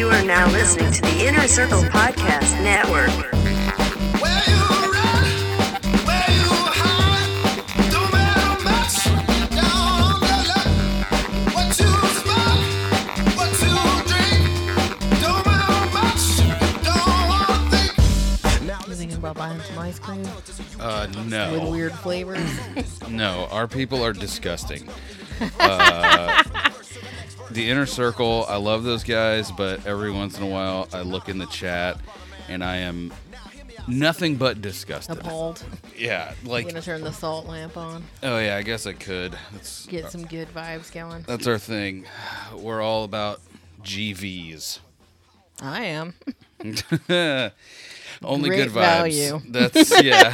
You are now listening to the Inner Circle Podcast Network. Where you run, where you hide, don't matter much. Down on the luck, what you smoke, what you drink, don't matter much. Don't think. About buying some ice cream Uh, with weird flavors? no. Our people are disgusting. Uh, the inner circle, I love those guys, but every once in a while, I look in the chat, and I am nothing but disgusted. Appalled. Yeah, I'm like, gonna turn the salt lamp on. oh yeah, I guess I could. That's Get uh, some good vibes going. that's our thing. We're all about GVs. I am. Only Great good vibes. value. That's yeah.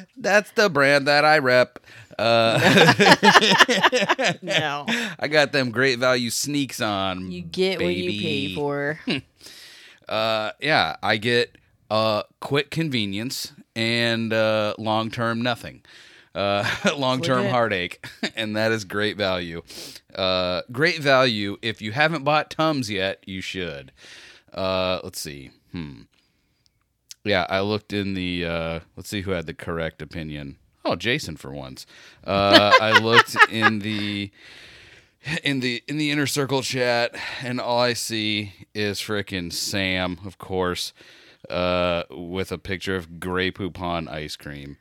That's the brand that I rep. Uh, No. I got them great value sneaks on. You get what you pay for. Uh, yeah, I get uh quick convenience and uh long term nothing. Uh, long term heartache, and that is great value. Uh, great value. If you haven't bought Tums yet, you should. Uh, let's see. Hmm. Yeah, I looked in the. Uh, let's see who had the correct opinion. Oh, Jason for once. Uh, I looked in the in the in the inner circle chat, and all I see is frickin' Sam, of course, uh, with a picture of Grey Poupon ice cream,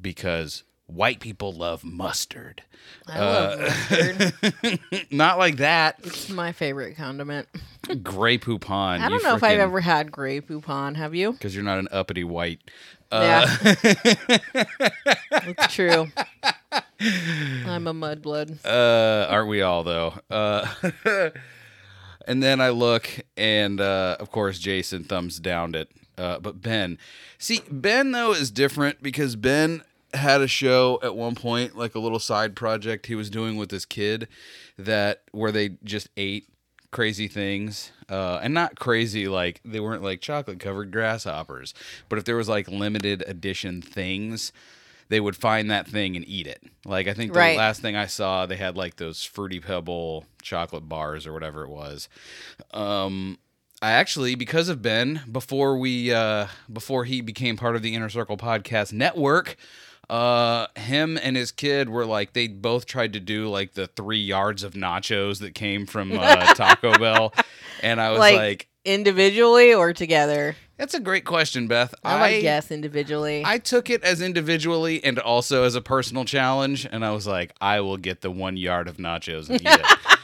because white people love mustard. I love mustard. Not like that. It's my favorite condiment. Grey Poupon. I don't know if I've ever had Grey Poupon. Have you? because you're not an uppity white. Uh, yeah. it's true. I'm a mudblood. Uh, aren't we all though? Uh, and then I look, and uh, of course Jason thumbs downed it. Uh, but Ben, see Ben though is different because Ben had a show at one point, like a little side project he was doing with this kid, that where they just ate crazy things uh, and not crazy like they weren't like chocolate covered grasshoppers but if there was like limited edition things they would find that thing and eat it like i think the Right. last thing i saw they had like those fruity pebble chocolate bars or whatever it was um I actually, because of Ben, before we, uh, before he became part of the Inner Circle Podcast Network, uh, him and his kid were like they both tried to do like the three yards of nachos that came from uh, Taco Bell, and I was Like, like, individually or together? "That's a great question, Beth." I would guess individually. I took it as individually and also as a personal challenge, and I was like, "I will get the one yard of nachos and eat it."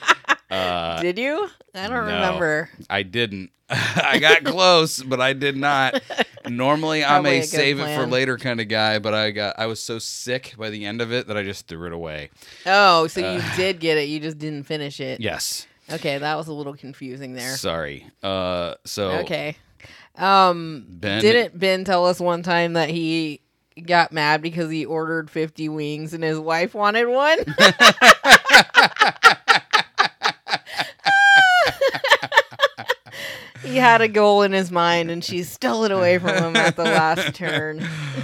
uh, Did you? I don't no. remember. I didn't. I got close, but I did not. Normally, I'm a a save it for later kind of guy, but I got I was so sick by the end of it that I just threw it away. Oh, so you Uh, did get it. You just didn't finish it. Yes, Okay, that was a little confusing there. sorry. Uh, so Okay. Um Ben didn't Ben tell us one time that he got mad because he ordered 50 wings and his wife wanted one? he had a goal in his mind and she stole it away from him at the last turn.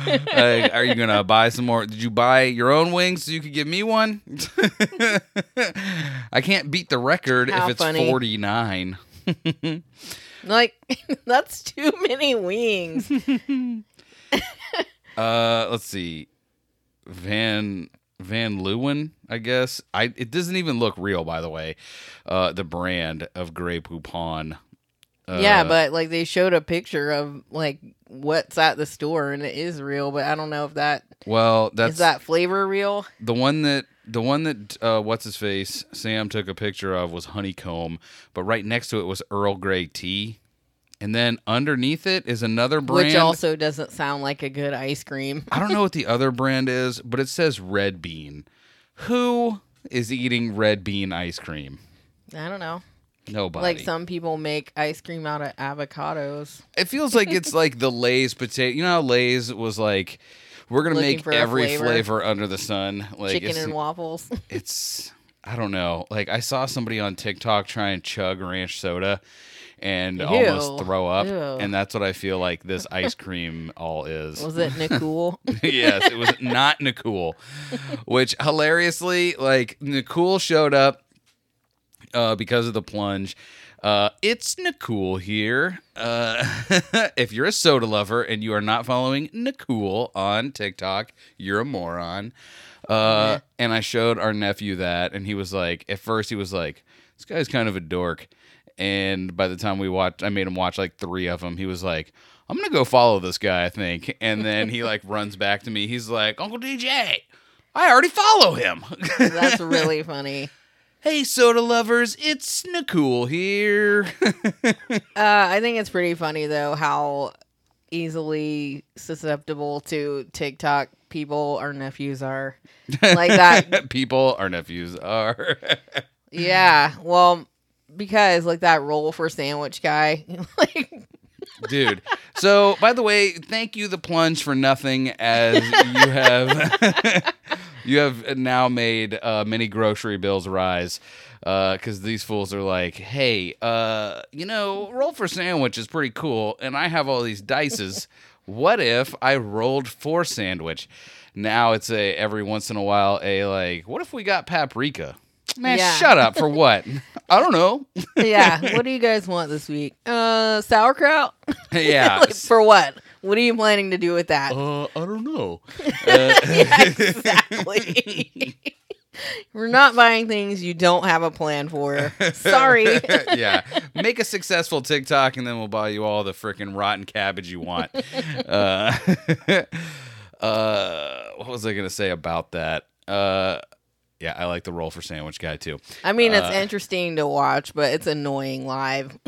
uh, are you gonna buy some more? Did you buy your own wings so you could give me one? I can't beat the record How if it's funny. 49. Like that's too many wings. Uh, let's see, Van Van Leeuwen, I guess. I it doesn't even look real, by the way. Uh, the brand of Grey Poupon. Uh, yeah, but like they showed a picture of like what's at the store and it is real, but I don't know if that well, that's is that flavor real. the one that the one that uh, what's his face Sam took a picture of was honeycomb, but right next to it was Earl Grey tea, and then underneath it is another brand. Which also doesn't sound like a good ice cream. I don't know what the other brand is, but it says Red Bean. Who is eating Red Bean ice cream? I don't know. Nobody. Like some people make ice cream out of avocados. It feels like it's like the Lay's potato. You know how Lay's was like, we're gonna Looking make every flavor. flavor. under the sun. Like Chicken and waffles. it's I don't know. Like I saw somebody on TikTok try and chug ranch soda and almost throw up, Ew. and that's what I feel like this ice cream all is. Was it Nicole? yes, it was not Nicole. Which hilariously, like Nicole showed up uh, because of the plunge. Uh, it's Nicole here. Uh, if you're a soda lover and you are not following Nicole on TikTok, you're a moron. Uh, and I showed our nephew that, and he was like, at first, he was like, this guy's kind of a dork. And by the time we watched, I made him watch like three of them. He was like, I'm gonna go follow this guy, I think. And then he like runs back to me. He's like, Uncle DJ, I already follow him. That's really funny. Hey, soda lovers, it's Nicole here. Uh, I think it's pretty funny though how easily susceptible to TikTok people our nephews are. Like that. People, our nephews are. Yeah. Well, because like that roll for sandwich guy. like Dude. So, by the way, thank you, the plunge, for nothing, as you have you have now made uh, many grocery bills rise. Because these fools are like, hey, uh, you know, roll for sandwich is pretty cool, and I have all these dices. what if I rolled for sandwich? Now it's a every once in a while a like, what if we got paprika? Man, Yeah. shut up for what? I don't know. yeah. What do you guys want this week? Uh sauerkraut? yeah. Like, for what? What are you planning to do with that? Uh, I don't know. yeah, exactly. We're not buying things you don't have a plan for. Sorry. yeah. Make a successful TikTok and then we'll buy you all the freaking rotten cabbage you want. uh, uh, what was I going to say about that? Uh, yeah, I like the roll for sandwich guy too. I mean, it's Uh, interesting to watch, but it's annoying live.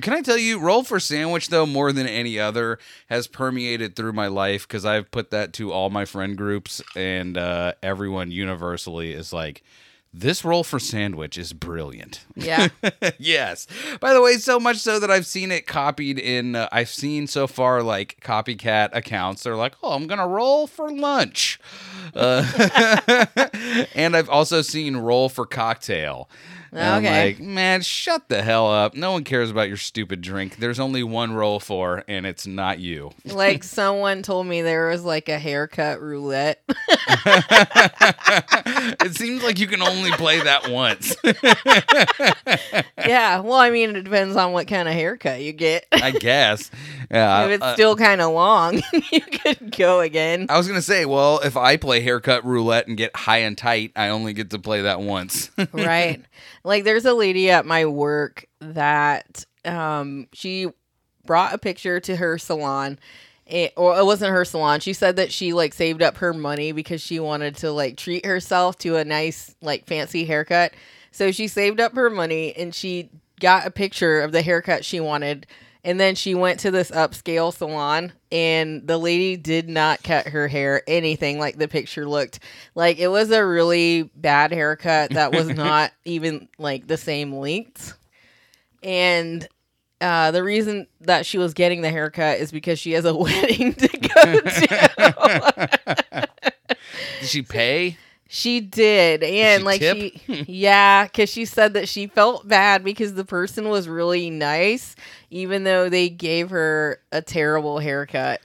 Can I tell you, roll for sandwich though, more than any other, has permeated through my life because I've put that to all my friend groups, and uh, everyone universally is like, "This roll for sandwich is brilliant." Yeah. yes. By the way, so much so that I've seen it copied in. Uh, I've seen so far like copycat accounts. They're like, "Oh, I'm gonna roll for lunch," uh, and I've also seen roll for cocktail. And I'm Okay. like, man, shut the hell up. No one cares about your stupid drink. There's only one roll for, and it's not you. like someone told me there was like a haircut roulette. it seems like you can only play that once. yeah. Well, I mean, it depends on what kind of haircut you get. I guess. Yeah. if it's uh, still kind of long, you could go again. I was gonna say, well, if I play haircut roulette and get high and tight, I only get to play that once. right. Like there's a lady at my work that um she brought a picture to her salon. It, or it wasn't her salon. She said that she like saved up her money because she wanted to like treat herself to a nice like fancy haircut. So she saved up her money and she got a picture of the haircut she wanted. And then she went to this upscale salon and the lady did not cut her hair anything like the picture looked. Like it was a really bad haircut that was not even like the same length. And uh, the reason that she was getting the haircut is because she has a wedding to go to. Did she pay? She did, and she like tip? she, yeah, because she said that she felt bad because the person was really nice, even though they gave her a terrible haircut.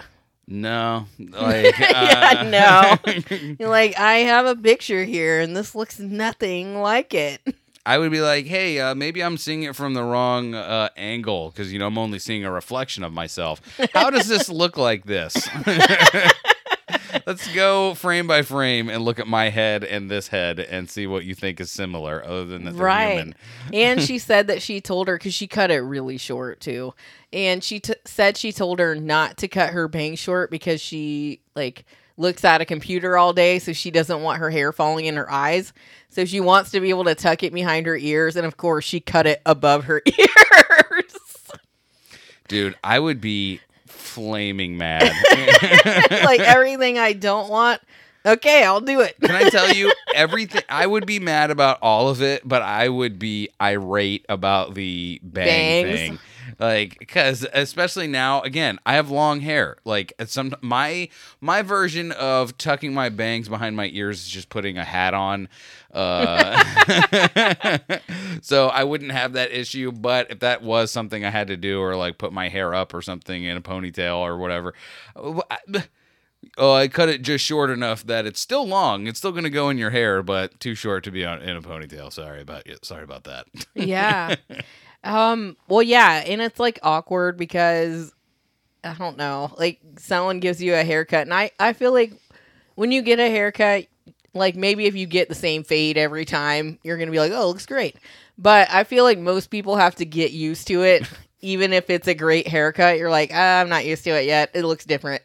No. Like Yeah, uh, You're like, I have a picture here, and this looks nothing like it. I would be like, hey, uh, maybe I'm seeing it from the wrong uh, angle because you know I'm only seeing a reflection of myself. How does this look like this? Let's go frame by frame and look at my head and this head and see what you think is similar, other than that they're right. human. and she said that she told her because she cut it really short too. And she t- said she told her not to cut her bangs short because she like looks at a computer all day so she doesn't want her hair falling in her eyes. So she wants to be able to tuck it behind her ears and of course she cut it above her ears. Dude, I would be flaming mad. like everything i don't want okay i'll do it Can I tell you everything? I would be mad about all of it, but I would be irate about the bang Bangs. thing. Like, because especially now, again, I have long hair. Like, some my my version of tucking my bangs behind my ears is just putting a hat on. Uh, so I wouldn't have that issue. But if that was something I had to do, or like put my hair up or something in a ponytail or whatever, oh, I cut it just short enough that it's still long. It's still gonna go in your hair, but too short to be on in a ponytail. Sorry about it. Sorry about that. yeah. Um. Well, yeah, and it's like awkward because I don't know. Like someone gives you a haircut, and I I feel like when you get a haircut, like maybe if you get the same fade every time, you're gonna be like, oh, it looks great. But I feel like most people have to get used to it. Even if it's a great haircut, you're like, ah, I'm not used to it yet. It looks different.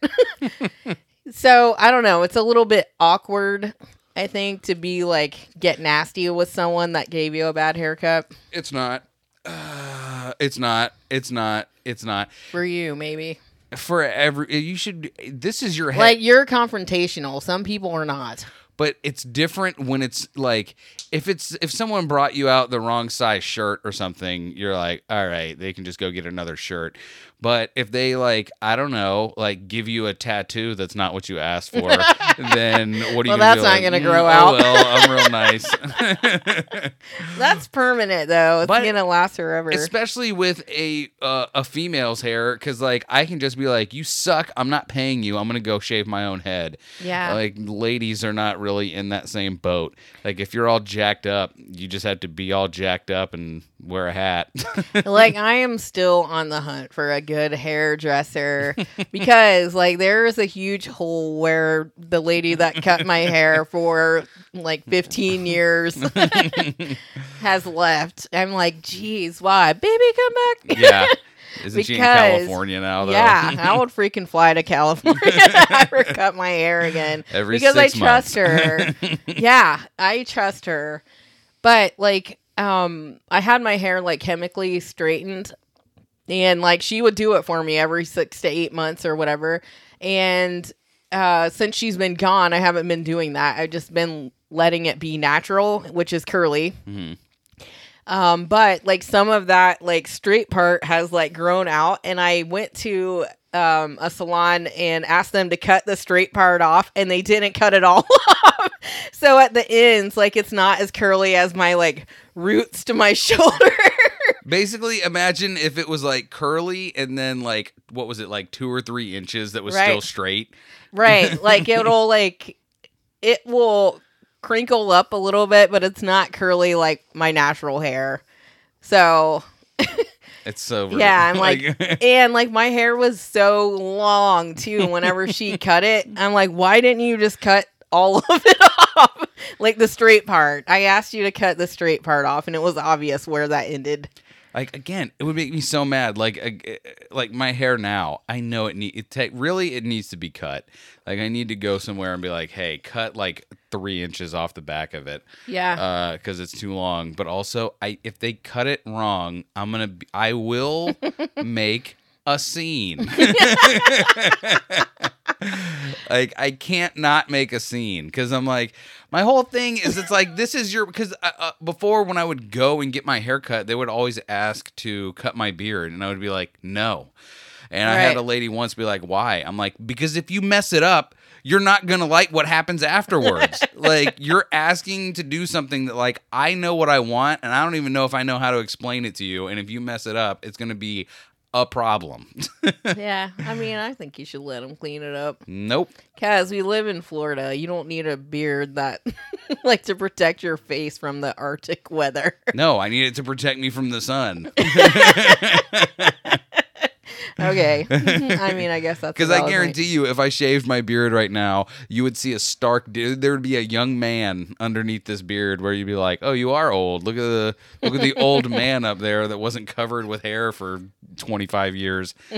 so I don't know. It's a little bit awkward, I think, to be like get nasty with someone that gave you a bad haircut. It's not. Uh, it's not. It's not. It's not. For you, maybe. For every, you should. This is your head. Like you're confrontational. Some people are not. but it's different when it's like if it's if someone brought you out the wrong size shirt or something you're like all right they can just go get another shirt but if they like i don't know like give you a tattoo that's not what you asked for then what are you Well, that's not like, gonna "Mm, grow oh, out." well i'm real nice That's permanent though. It's But- gonna last forever. especially with a uh, a female's hair because like i can just be like you suck i'm not paying you i'm gonna go shave my own head Yeah. like ladies are not really in that same boat like if you're all jacked up you just have to be all jacked up and wear a hat like I am still on the hunt for a good hairdresser because like there is a huge hole where the lady that cut my hair for like 15 years has left. I'm like, geez, why? Baby, come back. yeah isn't she in Because- california now though Yeah, I would freaking fly to California to have her cut my hair again Every because I trust her. yeah, I trust her. But like, um, I had my hair like chemically straightened, and like she would do it for me every six to eight months or whatever. And uh, since she's been gone, I haven't been doing that. I've just been letting it be natural, which is curly. Mhm. Um, but like some of that like straight part has like grown out, and I went to um a salon and asked them to cut the straight part off, and they didn't cut it all off. So at the ends, like it's not as curly as my like roots to my shoulder. basically imagine if it was like curly and then like what was it like two or three inches that was Right. still straight right. Like it'll like it will crinkle up a little bit, but it's not curly like my natural hair. So it's so yeah, I'm like and like my hair was so long too whenever she cut it. I'm like, why didn't you just cut all of it off? Like the straight part. I asked you to cut the straight part off and it was obvious where that ended. like again it would make me so mad like uh, like my hair now i know it need it take really it needs to be cut like i need to go somewhere and be like hey cut like three inches off the back of it Yeah. uh because it's too long. But also i if they cut it wrong i'm gonna be, i will make a scene. Like i can't not make a scene because i'm like my whole thing is it's like this is your because uh, uh, before when i would go and get my hair cut they would always ask to cut my beard and i would be like no. And i had a lady once be like why? I'm like because if you mess it up you're not gonna like what happens afterwards like you're asking to do something that like i know what i want and i don't even know if i know how to explain it to you and if you mess it up it's gonna be a problem yeah. I mean, I think you should let them clean it up. nope Cause we live in Florida. You don't need a beard that like to protect your face from the Arctic weather. No, I need it to protect me from the sun. Okay. I mean, I guess that's Because I guarantee you, if I shaved my beard right now, you would see a stark. Dude. There would be a young man underneath this beard, where you'd be like, "Oh, you are old. Look at the look at the old man up there that wasn't covered with hair for twenty five years."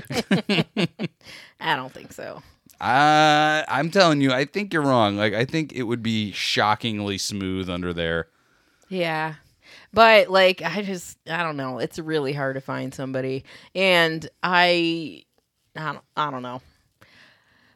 I don't think so. Uh, I'm telling you, I think you're wrong. Like, I think it would be shockingly smooth under there. Yeah. But like I just I don't know. It's really hard to find somebody. And I I don't I don't know.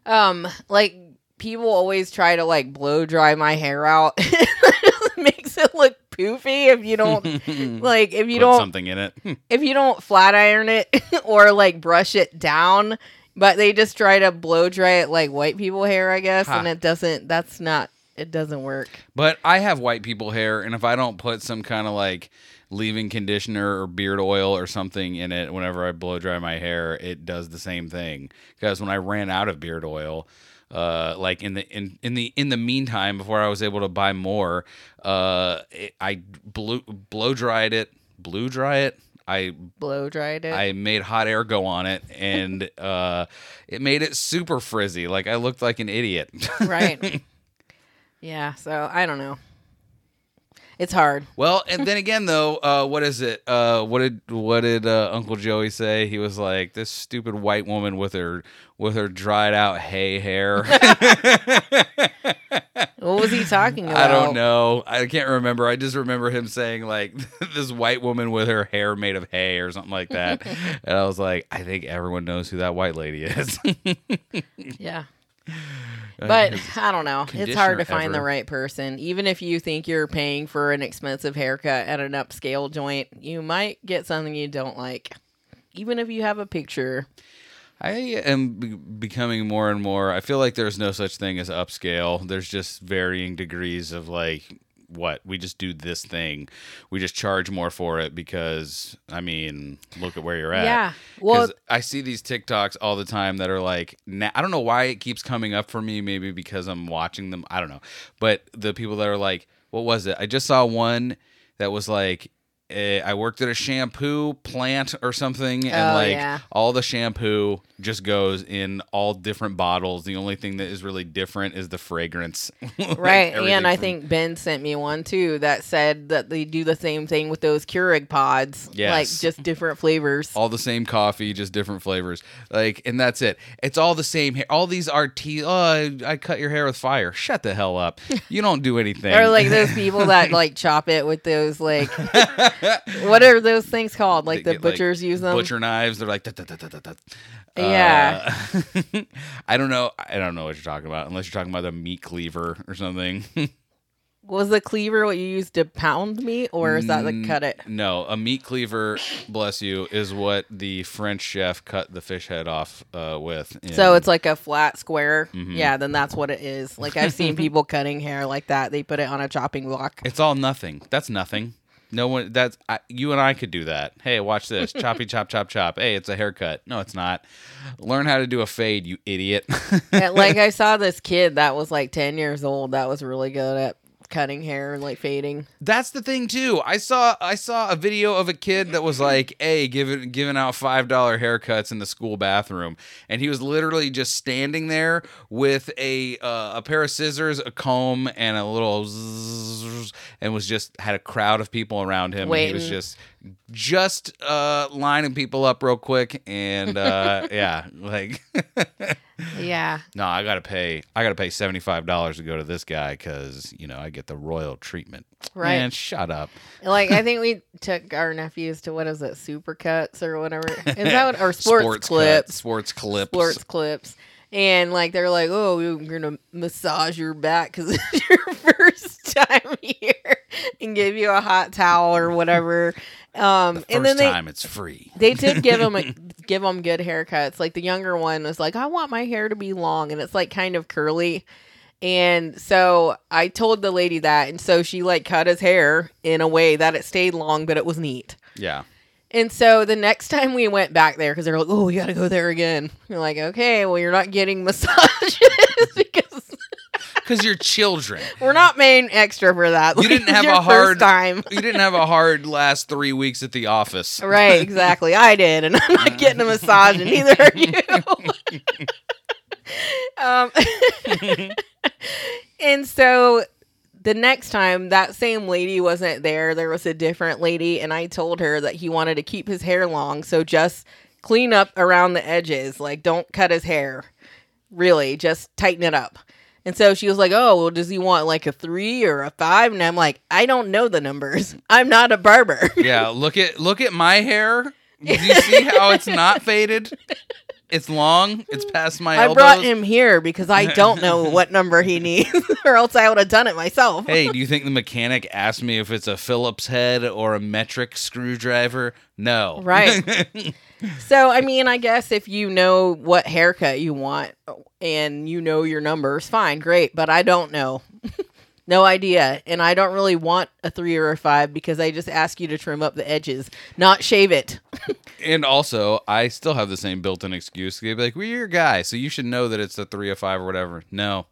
Um like people always try to like blow dry my hair out. it makes it look poofy if you don't like if you Put don't something in it. if you don't flat iron it or like brush it down, but they just try to blow dry it like white people hair, I guess, Ha. and it doesn't that's not it doesn't work. But I have white people hair, and if I don't put some kind of like leave-in conditioner or beard oil or something in it whenever I blow dry my hair, it does the same thing. Because when I ran out of beard oil, uh, like in the in, in the in the meantime before I was able to buy more, uh, it, I blew blow dried it, blew dry it. I Blow dried it. I made hot air go on it, and uh, it made it super frizzy. Like I looked like an idiot. right. Yeah. So I don't know. It's hard. well, and then again, though, uh, what is it? Uh, what did what did uh, Uncle Joey say? He was like, "This stupid white woman with her with her dried out hay hair." What was he talking about? I don't know. I can't remember. I just remember him saying like this white woman with her hair made of hay or something like that. and I was like, I think everyone knows who that white lady is. Yeah. Uh, but I don't know. It's hard to find the right person. Even if you think you're paying for an expensive haircut at an upscale joint, you might get something you don't like. Even if you have a picture. I am be- becoming more and more. I feel like there's no such thing as upscale. There's just varying degrees of like what we just do this thing. We just charge more for it because I mean, look at where you're at. Yeah. Well- I see these TikToks all the time that are like, na- I don't know why it keeps coming up for me. Maybe because I'm watching them. I don't know. But the people that are like, what was it? I just saw one that was like. Eh, I worked at a shampoo plant or something, and Oh, like yeah. all the shampoo just goes in all different bottles. The only thing that is really different is the fragrance. Right. everything and I from- think Ben sent me one too that said that they do the same thing with those Keurig pods. Like just different flavors. all the same coffee, just different flavors. Like, and that's it. It's all the same hair. All these are tea. Oh, I, I cut your hair with fire. Shut the hell up. You don't do anything. Or like those people that like chop it with those like what are those things called? Like the get, like, butchers use them. butcher knives. They're like, "Da, da, da, da, da, da." Yeah. Uh, I don't know. I don't know what you're talking about, unless you're talking about a meat cleaver or something. Was the cleaver what you used to pound meat, or is that Mm, to cut it? No, a meat cleaver, bless you, is what the French chef cut the fish head off uh, with. So it's like a flat square. Mm-hmm. Yeah, then that's what it is. Like I've seen people cutting hair like that. They put it on a chopping block. it's all nothing. That's nothing. No one. That's I, you and I could do that. Hey, watch this. Choppy chop chop chop. Hey, it's a haircut. No, it's not. Learn how to do a fade, you idiot. And, like I saw this kid that was like ten years old that was really good at cutting hair and like fading. That's the thing too. I saw I saw a video of a kid that was like, "Hey, giving giving out five dollar haircuts in the school bathroom," and he was literally just standing there with a uh, a pair of scissors, a comb, and a little, zzz, and was just had a crowd of people around him. And he was just just uh, lining people up real quick, and uh, yeah, like. Yeah. No, I gotta pay. I gotta pay seventy five dollars to go to this guy because you know I get the royal treatment. Right. Man, shut up. Like I think we took our nephews to what is it, supercuts or whatever. Is that what or sports, cut, clips? sports clips. sports clips. And like they're like, oh, we're gonna massage your back because it's your first time here, and give you a hot towel or whatever. Um, First and then they time it's free. they did give them a, give them good haircuts. Like the younger one was like, I want my hair to be long, and it's like kind of curly. And so I told the lady that, and so she like cut his hair in a way that it stayed long, but it was neat. Yeah. And so the next time we went back there, because they're like, "Oh, you got to go there again." you're like, "Okay, well, you're not getting massages Because you're children. we're not paying extra for that." You didn't have a hard time, You didn't have a hard last three weeks at the office. right? Exactly. I did, and I'm not getting a massage, and neither are you. um, and so the next time that same lady wasn't there, there was a different lady, and I told her that he wanted to keep his hair long, so just clean up around the edges. Like, don't cut his hair. Really, just tighten it up. And so she was like, "Oh, well, does he want like a three or a five? And I'm like, "I don't know the numbers. I'm not a barber." Yeah. Look at look at my hair. Do you see how it's not faded? It's long. It's past my I elbows. brought him here because I don't know what number he needs, or else I would have done it myself. Hey, do you think the mechanic asked me if it's a Phillips head or a metric screwdriver? No. Right. So, I mean, I guess if you know what haircut you want and you know your numbers, fine, great. But I don't know. No idea. And I don't really want a three or a five because I just ask you to trim up the edges, not shave it. And also, I still have the same built-in excuse. They'd be like, "Well, you're a guy, so you should know that it's a three or five or whatever." No,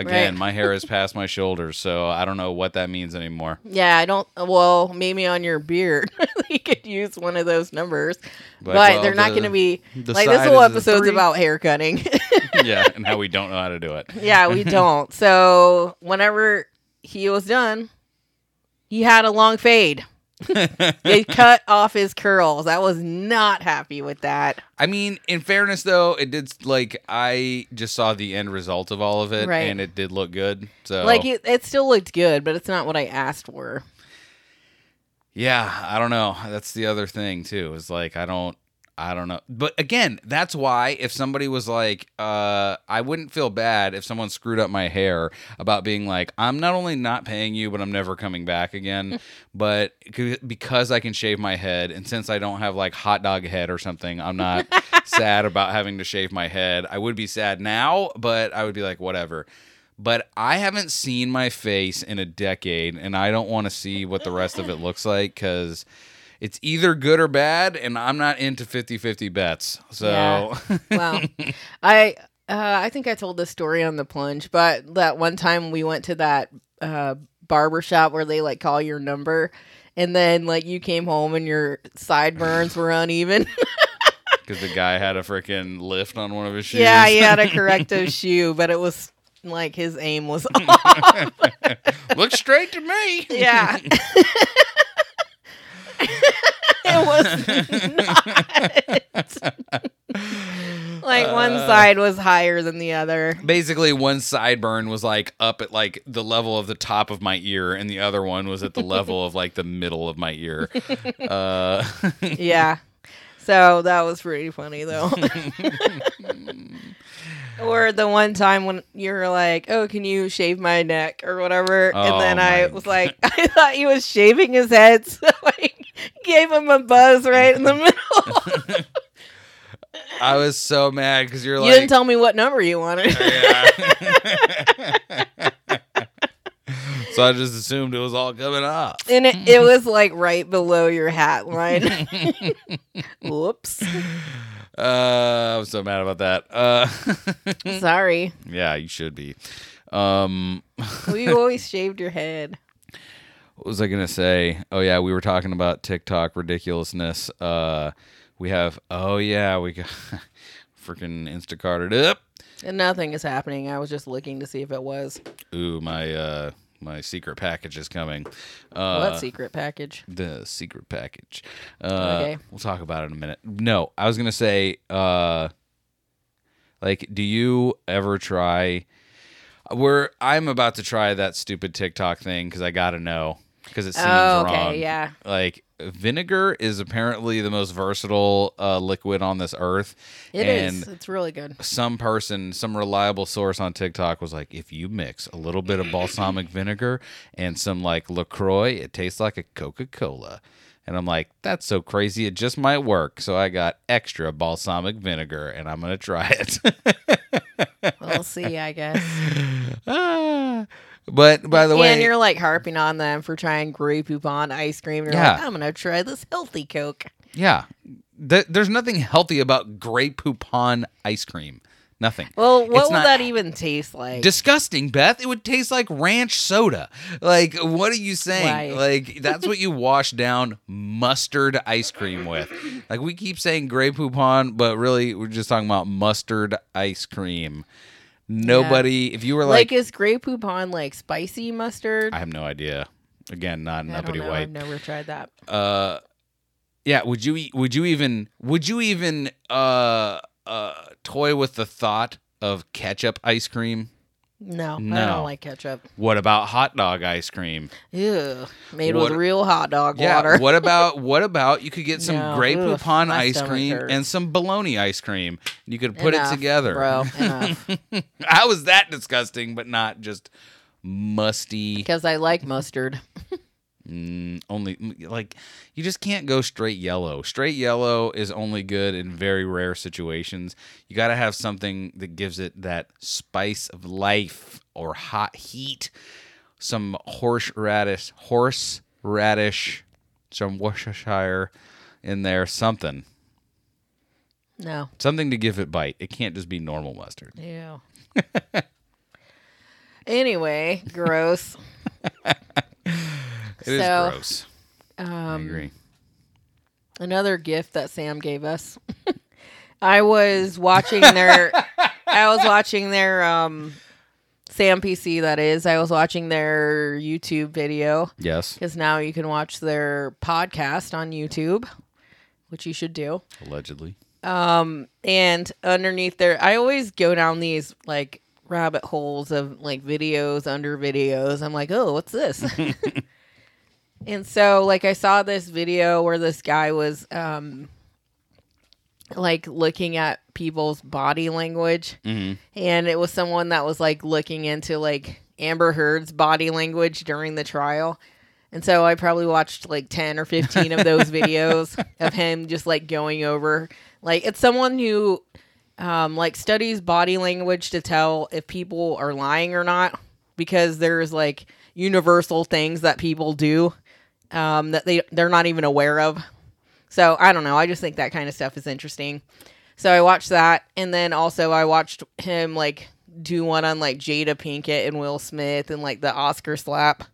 again, Right. my hair is past my shoulders, so I don't know what that means anymore. Yeah, I don't. Well, maybe on your beard, you could use one of those numbers, but, well, they're not the- going to be the like this whole episode's about hair cutting. yeah, and how we don't know how to do it. yeah, we don't. So whenever he was done, he had a long fade. they cut off his curls. I was not happy with that. I mean, in fairness, though, it did like I just saw the end result of all of it, Right. and it did look good. So, Like it, it still looked good, but it's not what I asked for. yeah, I don't know. That's the other thing too. Is like I don't, I don't know. But again, that's why if somebody was like, uh, I wouldn't feel bad if someone screwed up my hair about being like, I'm not only not paying you, but I'm never coming back again. but because I can shave my head, and since I don't have like hot dog head or something, I'm not sad about having to shave my head. I would be sad now, but I would be like, whatever. But I haven't seen my face in a decade, and I don't want to see what the rest of it looks like because it's either good or bad, and I'm not into 50 50 bets. So, Yeah. Well, I uh, I think I told this story on the plunge, but that one time we went to that uh, barber shop where they like call your number, and then like you came home and your sideburns were uneven. because the guy had a freaking lift on one of his shoes. yeah, he had a corrective shoe, but it was like his aim was off. Looks straight to me. yeah. It was not. like one Uh. side was higher than the other. Basically, one sideburn was like up at like the level of the top of my ear, and the other one was at the level of like the middle of my ear. Uh, yeah. So that was pretty funny though. Or the one time when you were like, "Oh, can you shave my neck or whatever?" Oh, and then oh, I my was like, I thought he was shaving his head, so I gave him a buzz right in the middle. I was so mad because you're like, you didn't tell me what number you wanted. Oh, yeah. so I just assumed it was all coming off. and it, it was like right below your hat line. Whoops. Uh, I'm so mad about that. Uh, Sorry. yeah, you should be. Um, Well, you always shaved your head. what was I gonna say? Oh yeah, we were talking about TikTok ridiculousness. Uh, we have. Oh yeah, we got freaking Instacarted up. And nothing is happening. I was just looking to see if it was. Ooh, my uh, my secret package is coming. Uh, what secret package? the secret package. Uh, Okay. We'll talk about it in a minute. No, I was gonna say, uh, like, do you ever try? We're I'm about to try that stupid TikTok thing because I gotta know because it seems Oh, okay, wrong. yeah. Like vinegar is apparently the most versatile uh, liquid on this earth. It and is. It's really good. some person, some reliable source on TikTok was like, if you mix a little bit of balsamic vinegar and some like LaCroix, it tastes like a Coca Cola. And I'm like, that's so crazy. It just might work. So I got extra balsamic vinegar and I'm going to try it. We'll see, I guess. Ah. But by the way, and you're like harping on them for trying Grey Poupon ice cream. You're Yeah. like, I'm gonna try this healthy Coke. yeah, th- there's nothing healthy about Grey Poupon ice cream. Nothing. Well, what It's will that even taste like? disgusting, Beth. It would taste like ranch soda. Like, what are you saying? Right. Like, that's what you wash down mustard ice cream with. Like, we keep saying Grey Poupon, but really, we're just talking about mustard ice cream. Nobody, if you were like, like, is Grey Poupon like spicy mustard? I have no idea. Again, not I uppity white. I've never tried that. uh yeah would you would you even would you even uh uh toy with the thought of ketchup ice cream No, I don't like ketchup. what about hot dog ice cream Ew, made What- with real hot dog yeah water. what about what about you could get some No, Poupon ice cream hurts. and some bologna ice cream you could put Enough, it together bro. How is that disgusting but not just musty Because I like mustard. Mm, only mm, like you just can't go straight yellow. Straight yellow is only good in very rare situations. You got to have something that gives it that spice of life or hot heat. some horseradish, horseradish, some Worcestershire in there, something, No. something to give it bite. It can't just be normal mustard. Yeah. anyway, gross. It is So, gross. I Um, agree. another gift that Sam gave us. I was watching their I was watching their um Sam PC that is. I was watching their YouTube video Yes, cuz now you can watch their podcast on YouTube, which you should do. allegedly. Um and underneath there I always go down these like rabbit holes of like videos under videos. I'm like, "Oh, what's this?" and so like I saw this video where this guy was um like looking at people's body language. Hmm and it was someone that was like looking into like Amber Heard's body language during the trial. And so I probably watched like 10 or 15 of those videos of him just like going over like it's someone who um like studies body language to tell if people are lying or not because there's like universal things that people do um that they they're not even aware of. So I don't know. I just think that kind of stuff is interesting. So I watched that, and then also I watched him like do one on like Jada Pinkett and Will Smith and like the Oscar slap.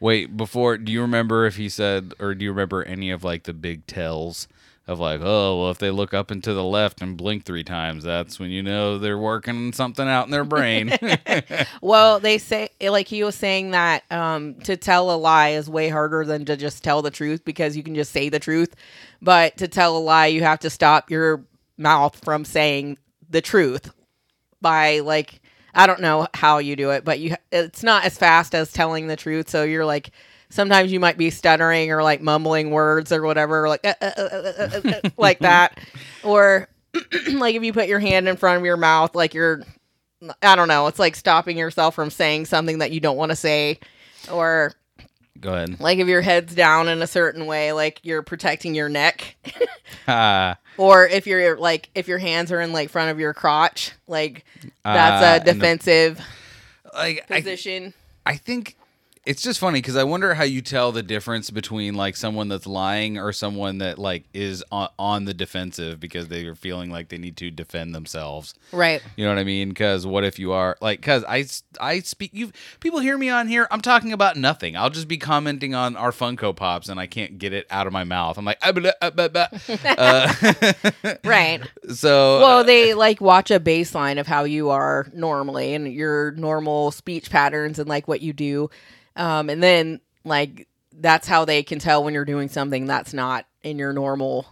Wait, before, do you remember if he said, or do you remember any of like the big tells of like, oh, well, if they look up and to the left and blink three times, that's when you know they're working something out in their brain. Well, they say like he was saying that um, to tell a lie is way harder than to just tell the truth because you can just say the truth, but to tell a lie you have to stop your mouth from saying the truth by like I don't know how you do it, but you it's not as fast as telling the truth. So you're like sometimes you might be stuttering or like mumbling words or whatever, like uh, uh, uh, uh, uh, uh, like that, or like if you put your hand in front of your mouth, like you're I don't know, it's like stopping yourself from saying something that you don't want to say, or Go ahead. like if your head's down in a certain way, like you're protecting your neck. Ah, Or if you're like if your hands are in like front of your crotch, like Ah, that's and a the- defensive like, I, position. I think it's just funny because I wonder how you tell the difference between like someone that's lying or someone that like is on, on the defensive because they are feeling like they need to defend themselves. right. You know what I mean? Because what if you are like? Because I I speak. You people hear me on here. I'm talking about nothing. I'll just be commenting on our Funko Pops, and I can't get it out of my mouth. I'm like, ah, blah, ah, blah, blah. uh, Right. so Well, they like watch a baseline of how you are normally and your normal speech patterns and like what you do. Um, and then like that's how they can tell when you're doing something that's not in your normal,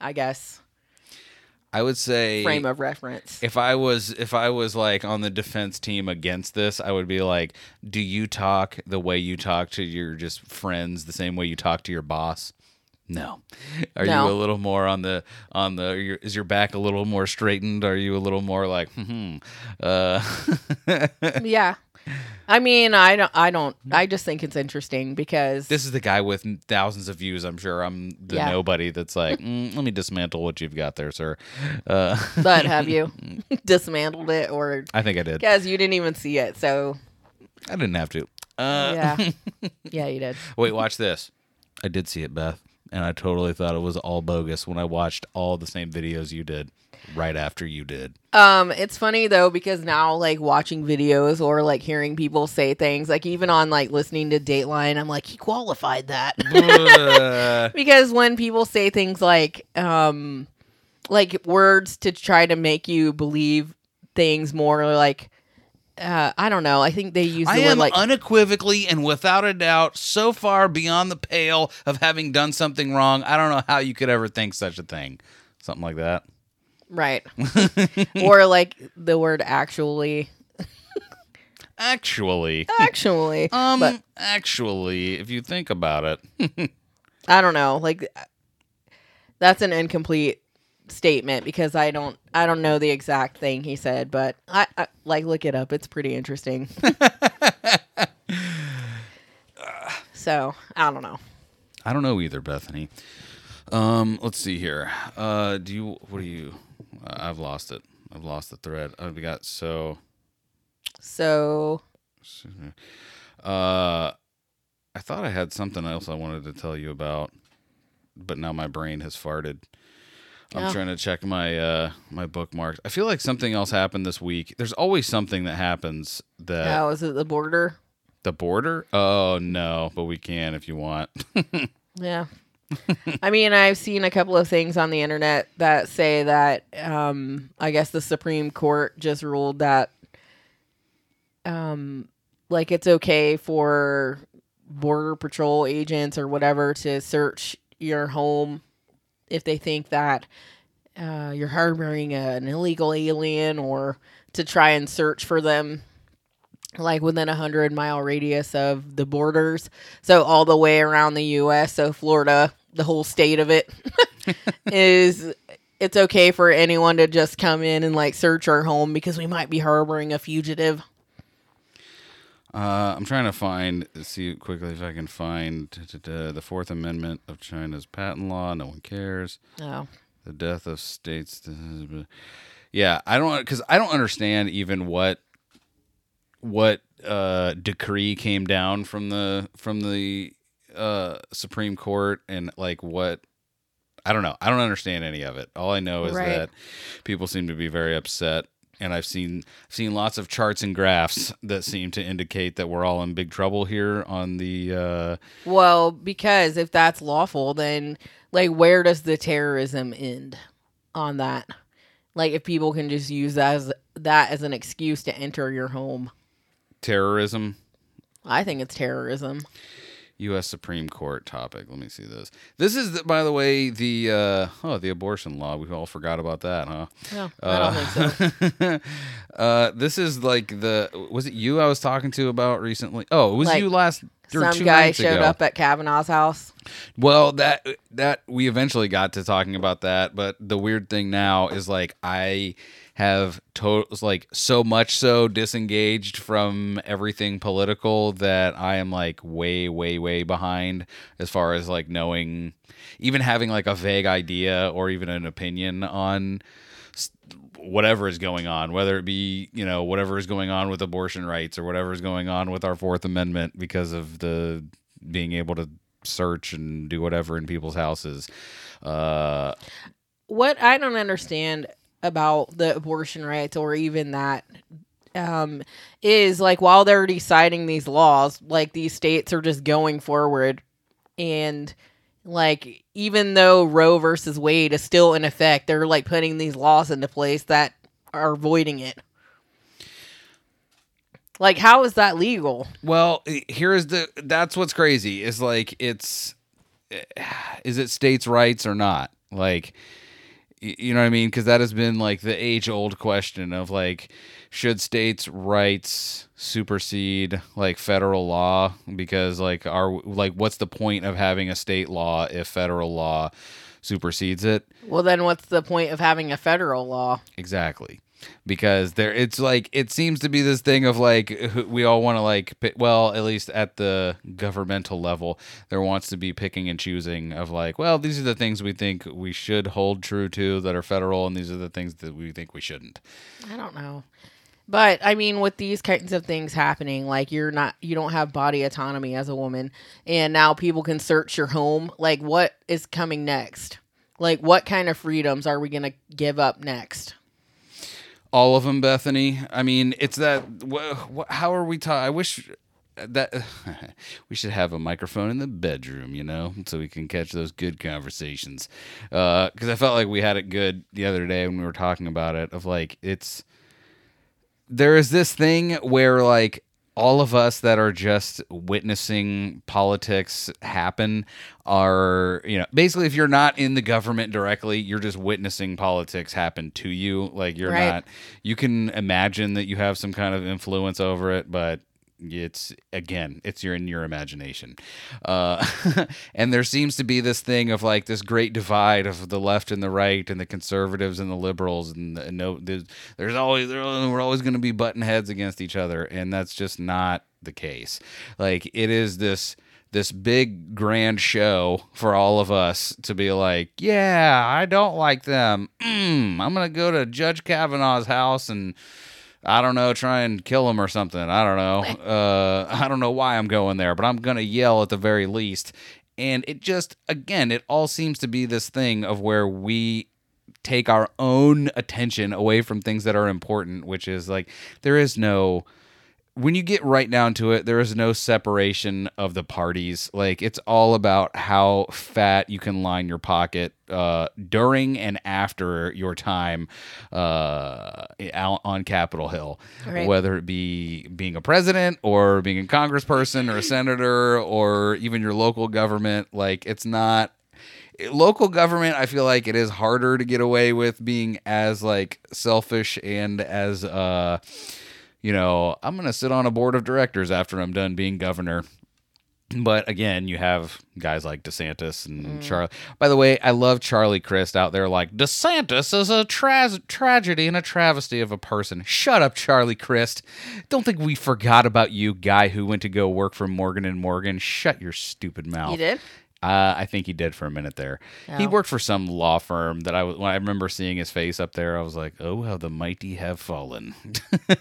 I guess, I would say frame of reference. if I was if I was like on the defense team against this, I would be like, do you talk the way you talk to your just friends, the same way you talk to your boss? No. Are No. you a little more on the on the? Your, is your back a little more straightened? Are you a little more like, hmm, uh, yeah. I mean, I don't, I don't, I just think it's interesting because this is the guy with thousands of views. I'm sure I'm the Yeah. nobody that's like, mm, let me dismantle what you've got there, sir. Uh, but have you dismantled it or I think I did. because you didn't even see it? So I didn't have to. Uh, yeah, yeah, you did. Wait, watch this. I did see it, Beth, and I totally thought it was all bogus when I watched all the same videos you did right after you did. Um, it's funny though because now like watching videos or like hearing people say things, like even on like listening to Dateline, I'm like, he qualified that. Because when people say things like um like words to try to make you believe things more like uh I don't know. I think they use the I word am like unequivocally and without a doubt so far beyond the pale of having done something wrong. I don't know how you could ever think such a thing. Something like that. Right. or like the word actually. Actually, Actually. um, but actually, if you think about it, I don't know. Like that's an incomplete statement because I don't I don't know the exact thing he said, but I, I like look it up. It's pretty interesting. so I don't know. I don't know either, Bethany. Um, let's see here. Uh, do you? What do you? I've lost it. I've lost the thread. Oh, we got so. So Uh, I thought I had something else I wanted to tell you about, but now my brain has farted. I'm Yeah. trying to check my uh my bookmarks. I feel like something else happened this week. There's always something that happens that Yeah, was it the border? the border. Oh no, but we can if you want. Yeah. I mean, I've seen a couple of things on the internet that say that um I guess the Supreme Court just ruled that um like it's okay for border patrol agents or whatever to search your home if they think that uh, you're harboring an illegal alien or to try and search for them like within a hundred mile radius of the borders. So all the way around the U.S. So Florida, the whole state of it, is it's okay for anyone to just come in and like search our home because we might be harboring a fugitive. Uh, I'm trying to find see quickly if I can find the Fourth Amendment of China's patent law. No one cares. Oh, The death of states. Yeah, I don't because I don't understand even what what uh, decree came down from the from the uh, Supreme Court and like what I don't know. I don't understand any of it. All I know is Right. that people seem to be very upset. And I've seen seen lots of charts and graphs that seem to indicate that we're all in big trouble here on the uh, well, because if that's lawful, then like where does the terrorism end on that? Like if people can just use that as that as an excuse to enter your home, terrorism. I think it's terrorism. U.S. Supreme Court topic. Let me see this. This is, the, by the way, the uh, oh the abortion law. We all forgot about that, huh? No, I don't think so. uh, this is like the was it you I was talking to about recently? Oh, it was Like, you last. Some guy showed ago. up at Kavanaugh's house. Well, that that we eventually got to talking about that, but the weird thing now is like I have to like so much so disengaged from everything political that I am like way way way behind as far as like knowing even having like a vague idea or even an opinion on whatever is going on whether it be you know whatever is going on with abortion rights or whatever is going on with our fourth amendment because of the being able to search and do whatever in people's houses. Uh What I don't understand about the abortion rights or even that um is like while they're deciding these laws, like these states are just going forward and like even though Roe versus Wade is still in effect, they're like putting these laws into place that are voiding it. Like how is that legal? Well, here's the that's what's crazy is like it's is it states' rights or not? Like you know what I mean? Because that has been like the age old question of like should states' rights supersede like federal law? Because like are like what's the point of having a state law if federal law supersedes it? Well then what's the point of having a federal law? Exactly. Because there, it's like it seems to be this thing of like we all want to like, well, at least at the governmental level, there wants to be picking and choosing of like, well, these are the things we think we should hold true to that are federal, and these are the things that we think we shouldn't. I don't know. But I mean, with these kinds of things happening, like you're not, you don't have body autonomy as a woman, and now people can search your home. Like, what is coming next? Like, what kind of freedoms are we gonna give up next? All of them, Bethany. I mean, it's that. Wh- wh- how are we taught? I wish that we should have a microphone in the bedroom, you know, so we can catch those good conversations. Uh, because I felt like we had it good the other day when we were talking about it. Of like, it's there is this thing where like all of us that are just witnessing politics happen are you know basically if you're not in the government directly you're just witnessing politics happen to you like you're Right. not you can imagine that you have some kind of influence over it but it's again it's your in your imagination. Uh and there seems to be this thing of like this great divide of the left and the right and the conservatives and the liberals and, the, no there's, there's always we're always going to be button heads against each other and that's just not the case. Like it is this this big grand show for all of us to be like yeah i don't like them. Mm, i'm going to go to judge kavanaugh's house and I don't know, try and kill him or something. I don't know. Uh, I don't know why I'm going there, but I'm gonna yell at the very least. And it just, again, it all seems to be this thing of where we take our own attention away from things that are important, which is like there is no when you get right down to it, there is no separation of the parties. Like it's all about how fat you can line your pocket uh, during and after your time uh, out on Capitol Hill, Right. whether it be being a president or being a congressperson or a senator or even your local government. Like it's not local government i feel like it is harder to get away with being as like selfish and as uh you know i'm gonna sit on a board of directors after i'm done being governor. But again you have guys like desantis and mm. charlie by the way i love charlie crist out there like desantis is a tra- tragedy and a travesty of a person. Shut up charlie crist. Don't think we forgot about you guy who went to go work for morgan and morgan. Shut your stupid mouth. You did? Uh, I think he did for a minute there. He Oh. worked for some law firm that I was. When I remember seeing his face up there, I was like, "Oh, how the mighty have fallen."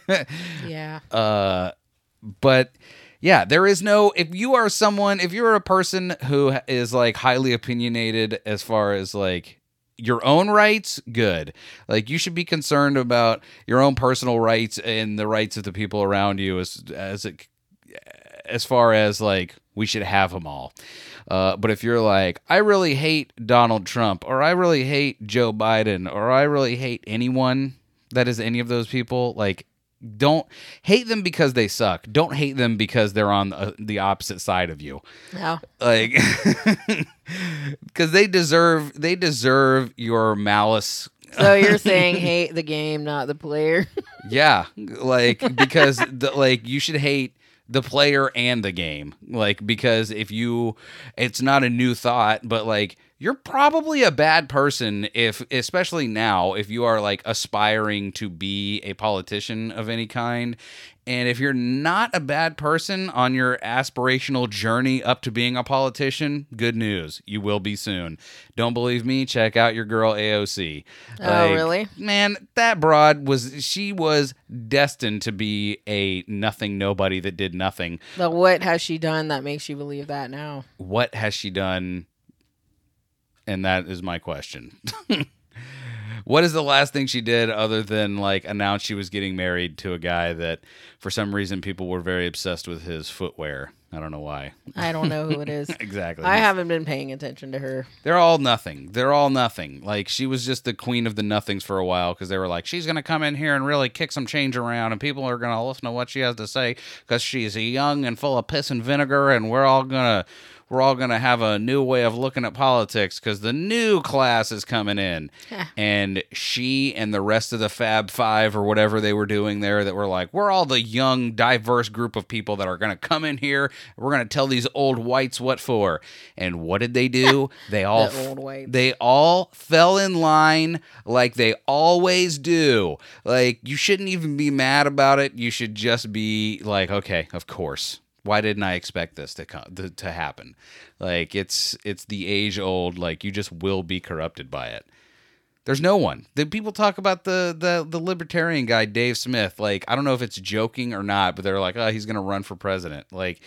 Yeah. uh, but yeah, there is no. If you are someone, if you're a person who is like highly opinionated as far as like your own rights, good. Like you should be concerned about your own personal rights and the rights of the people around you as as it as far as like we should have them all. Uh, but if you're like, I really hate Donald Trump, or I really hate Joe Biden, or I really hate anyone that is any of those people, like, don't hate them because they suck. Don't hate them because they're on the, the opposite side of you No. like because they deserve they deserve your malice So you're saying hate the game, not the player? yeah like because the, like you should hate the player and the game. Like because if you it's not a new thought but like you're probably a bad person if especially now if you are like aspiring to be a politician of any kind. And if you're not a bad person on your aspirational journey up to being a politician good news. You will be soon. Don't believe me? Check out your girl aoc Oh, really? man that broad was she was destined to be a nothing nobody that did nothing. But what has she done that makes you believe that now? what has she done and that is my question what is the last thing she did other than like announce she was getting married to a guy that for some reason people were very obsessed with his footwear i don't know why I don't know who it is. exactly I haven't been paying attention to her. They're all nothing. They're all nothing. Like she was just the queen of the nothings for a while because they were like, she's gonna come in here and really kick some change around, and people are gonna listen to what she has to say because she's young and full of piss and vinegar, and we're all gonna we're all gonna have a new way of looking at politics because the new class is coming in, and she and the rest of the Fab Five or whatever they were doing there that were like, we're all the young, diverse group of people that are gonna come in here. We're gonna tell these old whites what for, and what did they do? They all The old whites. they all fell in line like they always do. Like you shouldn't even be mad about it. You should just be like, okay, of course. Why didn't I expect this to come to, happen? Like it's it's the age old. Like you just will be corrupted by it. There's no one. The people talk about the the the libertarian guy Dave Smith. Like I don't know if it's joking or not, but they're like, oh, he's gonna run for president. Like